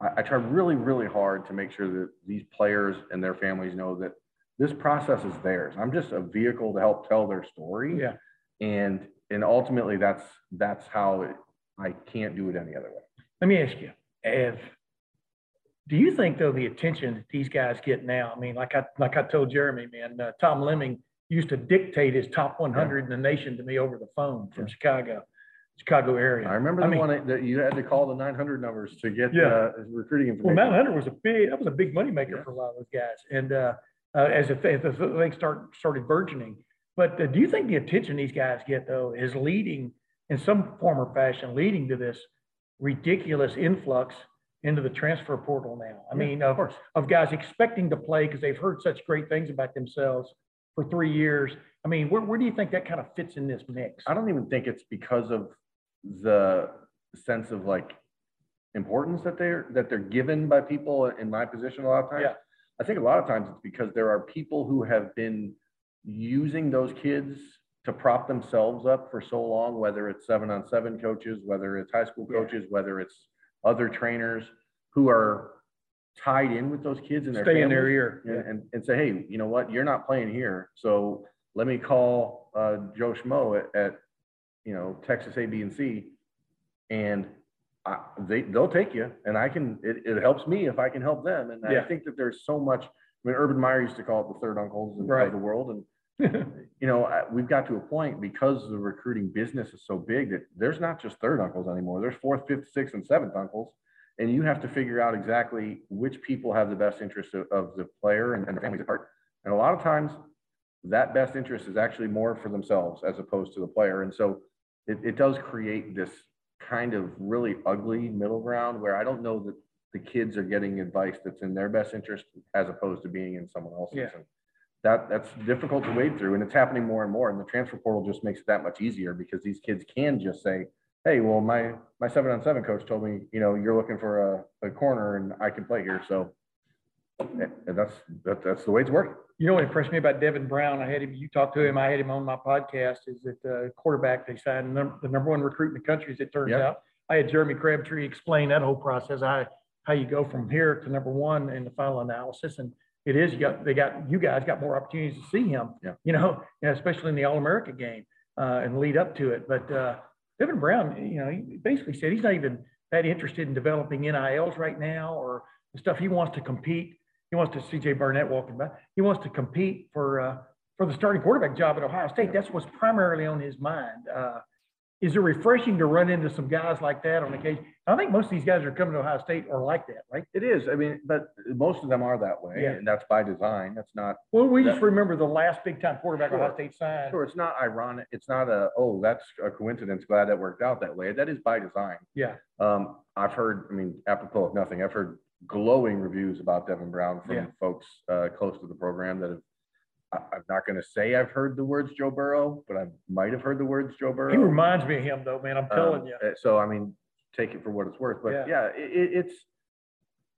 I, I try really, really hard to make sure that these players and their families know that this process is theirs. I'm just a vehicle to help tell their story. Yeah. And, and ultimately that's, that's how it, I can't do it any other way. Let me ask you, if do you think though the attention that these guys get now? I mean, like I like I told Jeremy, man, uh, Tom Lemming used to dictate his top 100 yeah. in the nation to me over the phone from yeah. Chicago, Chicago area. I remember the mean, one that you had to call the 900 numbers to get yeah. uh, recruiting information. Well, 900 was a big that was a big moneymaker yeah. for a lot of those guys, and uh, uh, as if the thing start started burgeoning. But uh, do you think the attention these guys get though is leading in some form or fashion leading to this ridiculous influx into the transfer portal now. I yeah, mean, of, of, of guys expecting to play because they've heard such great things about themselves for three years. I mean, where, where do you think that kind of fits in this mix? I don't even think it's because of the sense of like importance that they're that they're given by people in my position a lot of times. Yeah. I think a lot of times it's because there are people who have been using those kids to prop themselves up for so long, whether it's seven on seven coaches, whether it's high school coaches, yeah. whether it's other trainers who are tied in with those kids and their stay in their ear and, and, and, say, hey, you know what, you're not playing here, so let me call uh, Joe Schmo at, at, you know Texas A, B, and C, and I, they they'll take you, and I can. It, it helps me if I can help them, and yeah. I think that there's so much. I mean, Urban Meyer used to call it the third uncles right. of the world, and you know, we've got to a point because the recruiting business is so big that there's not just third uncles anymore. There's fourth, fifth, sixth, and seventh uncles. And you have to figure out exactly which people have the best interest of, of the player and, and the families at heart. And a lot of times that best interest is actually more for themselves as opposed to the player. And so it, it does create this kind of really ugly middle ground where I don't know that the kids are getting advice that's in their best interest as opposed to being in someone else's. Yeah. And that that's difficult to wade through and it's happening more and more and the transfer portal just makes it that much easier because these kids can just say hey well my my seven on seven coach told me you know you're looking for a, a corner and i can play here so and that's that, that's the way it's working you know what impressed me about devin brown i had him you talked to him i had him on my podcast is that uh, quarterback they signed the number, one recruit in the country as it turns yep. out i had jeremy crabtree explain that whole process i how you go from here to number one in the final analysis and it is you got they got you guys got more opportunities to see him. Yeah. You know, especially in the All America game uh, and lead up to it. But uh, Devin Brown, you know, he basically said he's not even that interested in developing NILs right now or the stuff. He wants to compete. He wants to CJ Barnett walking by. He wants to compete for uh, for the starting quarterback job at Ohio State. That's what's primarily on his mind. Uh, is it refreshing to run into some guys like that on occasion? I think most of these guys are coming to Ohio State are like that, right? It is. I mean, but most of them are that way, Yeah. and that's by design. That's not. Well, we just remember the last big time quarterback Ohio State signed. Sure, it's not ironic. It's not a oh, that's a coincidence. Glad that worked out that way. That is by design. Yeah, Um, I've heard. I mean, apropos of nothing, I've heard glowing reviews about Devin Brown from Yeah. folks uh, close to the program that have. I, I'm not going to say I've heard the words Joe Burrow, but I might have heard the words Joe Burrow. he reminds me of him though, man. I'm telling Um, you. uh, So I mean, take it for what it's worth. But Yeah. yeah, it, it- it's.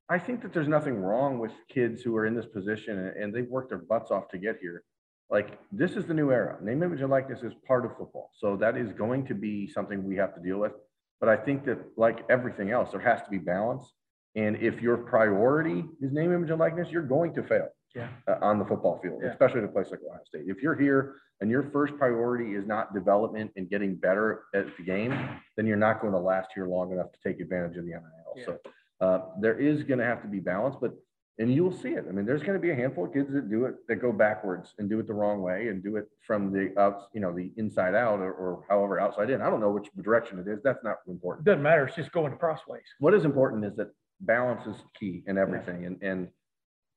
I think that there's nothing wrong with kids who are in this position and, and they've worked their butts off to get here. Like this is the new era. Name, image, and likeness is part of football, so that is going to be something we have to deal with. But I think that like everything else, there has to be balance. And if your priority is name, image, and likeness, you're going to fail Yeah. uh, on the football field, Yeah. especially at a place like Ohio State. If you're here and your first priority is not development and getting better at the game, then you're not going to last here long enough to take advantage of the NIL. Yeah. So uh, there is going to have to be balance, but and you will see it. I mean, there's going to be a handful of kids that do it that go backwards and do it the wrong way and do it from the outs, you know, the inside out or, or however outside in. I don't know which direction it is. That's not important Doesn't matter. It's just going crossways. what is important is that balance is key in everything and and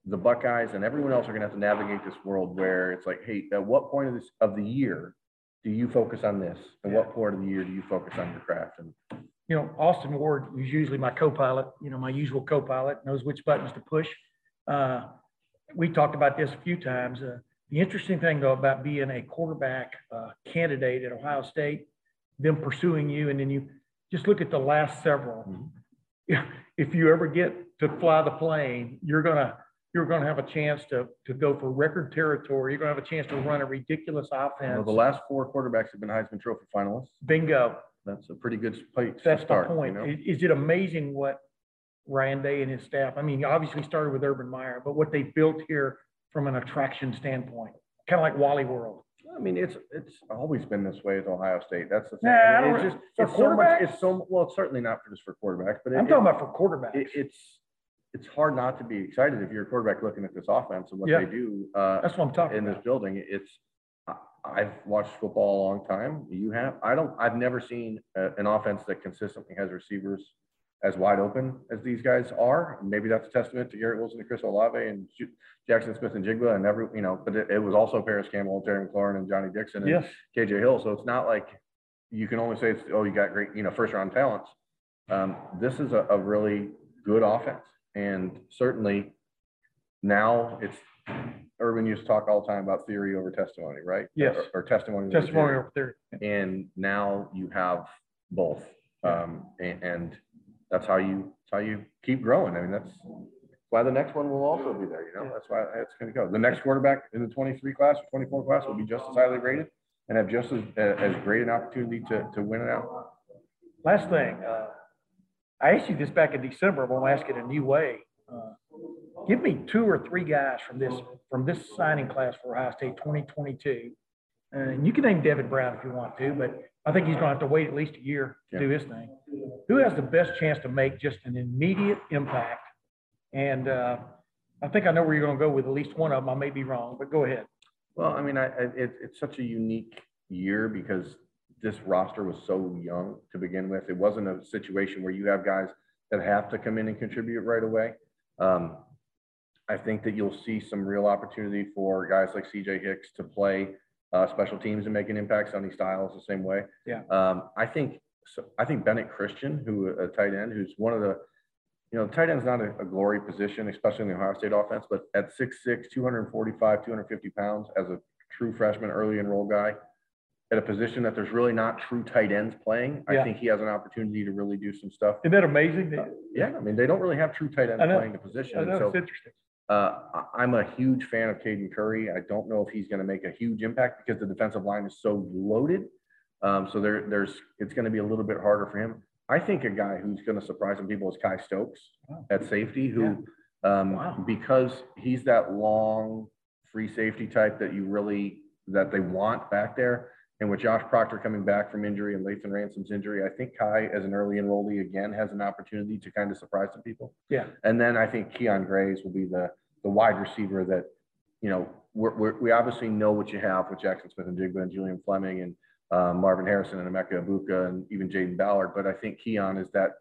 the buckeyes and everyone else are going to have to navigate this world where it's like hey at what point of this of the year do you focus on this and what part of the year do you focus on your craft and you know, Austin Ward, who's usually my co-pilot, you know, my usual co-pilot, knows which buttons to push. Uh, we talked about this a few times. Uh, the interesting thing though about being a quarterback uh, candidate at Ohio State, them pursuing you, and then you just look at the last several. Mhm. If you ever get to fly the plane, you're gonna you're gonna have a chance to to go for record territory. You're gonna have a chance to run a ridiculous you Well, the last four quarterbacks have been heisman trophy finalists Bingo. that's a pretty good place That's the start point. you know? Is, is it amazing what Ryan Day and his staff, I mean, obviously started with Urban Meyer, but what they built here from an attraction standpoint, kind of like Wally World. I mean, it's it's always been this way with Ohio State. That's the thing. Nah, I mean, it's just for it's so much. It's so well, it's certainly not for just for quarterbacks, but it, I'm it- talking about for quarterbacks. it, it's it's hard not to be excited if you're a quarterback looking at this offense and what Yeah. they do uh, That's what I'm talking in this building. It's I've watched football a long time. You have. I don't. I've never seen a, an offense that consistently has receivers as wide open as these guys are. Maybe that's a testament to Garrett Wilson and Chris Olave and Jaxon Smith-Njigba and every you know. But it, it was also Parris Campbell, Terry McLaurin, and Johnny Dixon and KJ Hill. So it's not like you can only say it's, oh, you got great, you know, first round talents. Um, this is a, a really good offense. And certainly now it's, Urban used to talk all the time about theory over testimony, right? Yes. Or, or testimony. over testimony theory. over there. And now you have both. Um, and, and that's how you, that's how you keep growing. I mean, that's why the next one will also be there, you know, that's why it's gonna go. The next quarterback in the twenty-three class or twenty-four class will be just as highly rated and have just as, as great an opportunity to, to win it out. Last thing, uh, I asked you this back in December, but I'll ask it a new way. Uh, Give me two or three guys from this, from this signing class for Ohio State twenty twenty-two. And you can name David Brown if you want to, but I think he's gonna have to wait at least a year to do his thing. Who has the best chance to make just an immediate impact? And, uh, I think I know where you're gonna go with at least one of them. I may be wrong, but go ahead. Well, I mean, I, I, it, it's such a unique year because this roster was so young to begin with. It wasn't a situation where you have guys that have to come in and contribute right away. Um, I think that you'll see some real opportunity for guys like CJ Hicks to play uh, special teams and making impacts. impact. Sonny Styles the same way. Yeah. Um, I think so. I think Bennett Christian, who a tight end, who's one of the you know, tight end's not a, a glory position, especially in the Ohio State offense, but at 6'6, 245, 250 pounds as a true freshman, early enroll guy, at a position that there's really not true tight ends playing, Yeah. I think he has an opportunity to really do some stuff. Isn't that amazing? that- Yeah, I mean, they don't really have true tight ends playing the position. Know, so interesting. Uh, I'm a huge fan of Caden Curry. I don't know if he's going to make a huge impact because the defensive line is so loaded. Um, so there, there's, it's going to be a little bit harder for him. I think a guy who's going to surprise some people is Kye Stokes Wow. at safety, who, um, Wow. because he's that long free safety type that you really, that they want back there. And with Josh Proctor coming back from injury and Lathan Ransom's injury, I think Kye, as an early enrollee, again, has an opportunity to kind of surprise some people. Yeah. And then I think Kyion Grayes will be the, the wide receiver that, you know, we're, we're, we obviously know what you have with Jaxon Smith-Njigba and Julian Fleming and um, Marvin Harrison and Emeka Egbuka and even Jayden Ballard. But I think Kyion is that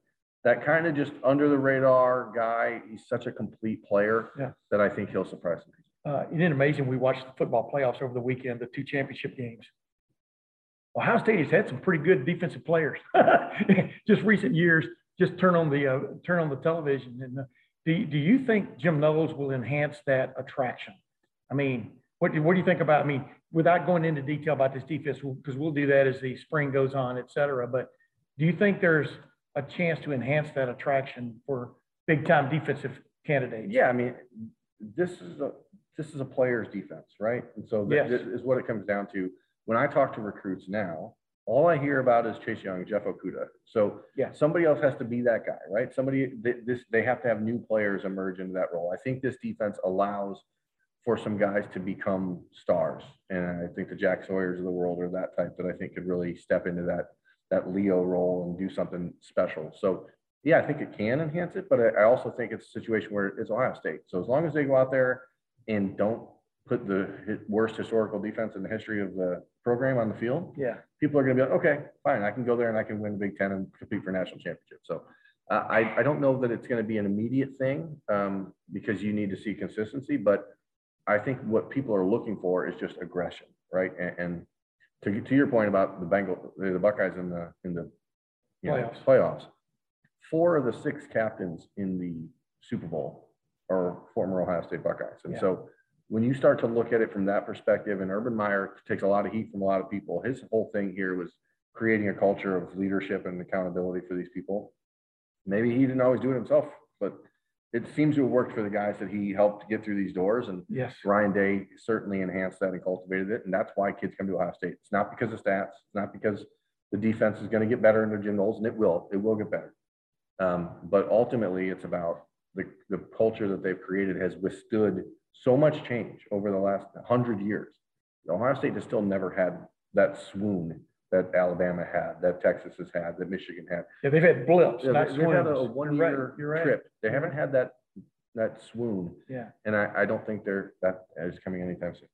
that kind of just under the radar guy. He's such a complete player Yeah. that I think he'll surprise some people. Uh, isn't it amazing? We watched the football playoffs over the weekend, the two championship games. Ohio State has had some pretty good defensive players. just recent years, just turn on the uh, turn on the television. And uh, do, do you think Jim Knowles will enhance that attraction? I mean, what do, what do you think about? I mean, without going into detail about this defense, because we'll do that as the spring goes on, et cetera. But do you think there's a chance to enhance that attraction for big time defensive candidates? Yeah, I mean, this is a this is a player's defense, right? And so Yes. is what it comes down to. When I talk to recruits now, all I hear about is Chase Young, Jeff Okudah. So Yeah. somebody else has to be that guy, right? Somebody th- this they have to have new players emerge into that role. I think this defense allows for some guys to become stars, and I think the Jack Sawyer's of the world are that type that I think could really step into that that Leo role and do something special. So yeah, I think it can enhance it, but I, I also think it's a situation where it's Ohio State. So as long as they go out there and don't put the worst historical defense in the history of the program on the field, Yeah. people are going to be like, okay, fine, I can go there and I can win the Big Ten and compete for national championship. So uh, I, I don't know that it's going to be an immediate thing um, because you need to see consistency, but I think what people are looking for is just aggression, right? And, and to, to your point about the Bengal, the Buckeyes in the in the you know, Playoffs. playoffs, four of the six captains in the Super Bowl are former Ohio State Buckeyes, and Yeah. so when you start to look at it from that perspective, and Urban Meyer takes a lot of heat from a lot of people, his whole thing here was creating a culture of leadership and accountability for these people. Maybe he didn't always do it himself, but it seems to have worked for the guys that he helped get through these doors. And Yes. Ryan Day certainly enhanced that and cultivated it. And that's why kids come to Ohio State. It's not because of stats, it's not because the defense is going to get better under Jim Knowles, and it will. It will get better. Um, but ultimately, it's about the, the culture that they've created has withstood so much change over the last hundred years. Ohio State has still never had that swoon that Alabama had, that Texas has had, that Michigan had. Yeah, they've had blips, Yeah, they- they've had a. You're right, one-year You're right. trip. They haven't had that, that swoon. Yeah. And I, I don't think they're, that is coming anytime soon.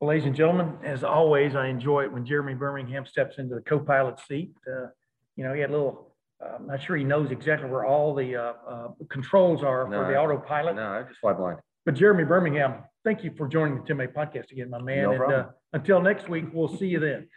Well, ladies and gentlemen, as always, I enjoy it when Jeremy Birmingham steps into the co-pilot seat. Uh, You know, he had a little, uh, I'm not sure he knows exactly where all the uh, uh, controls are for the autopilot. No, I just fly blind. But Jeremy Birmingham, thank you for joining the Tim May podcast again, my man. No And uh, until next week, we'll see you then.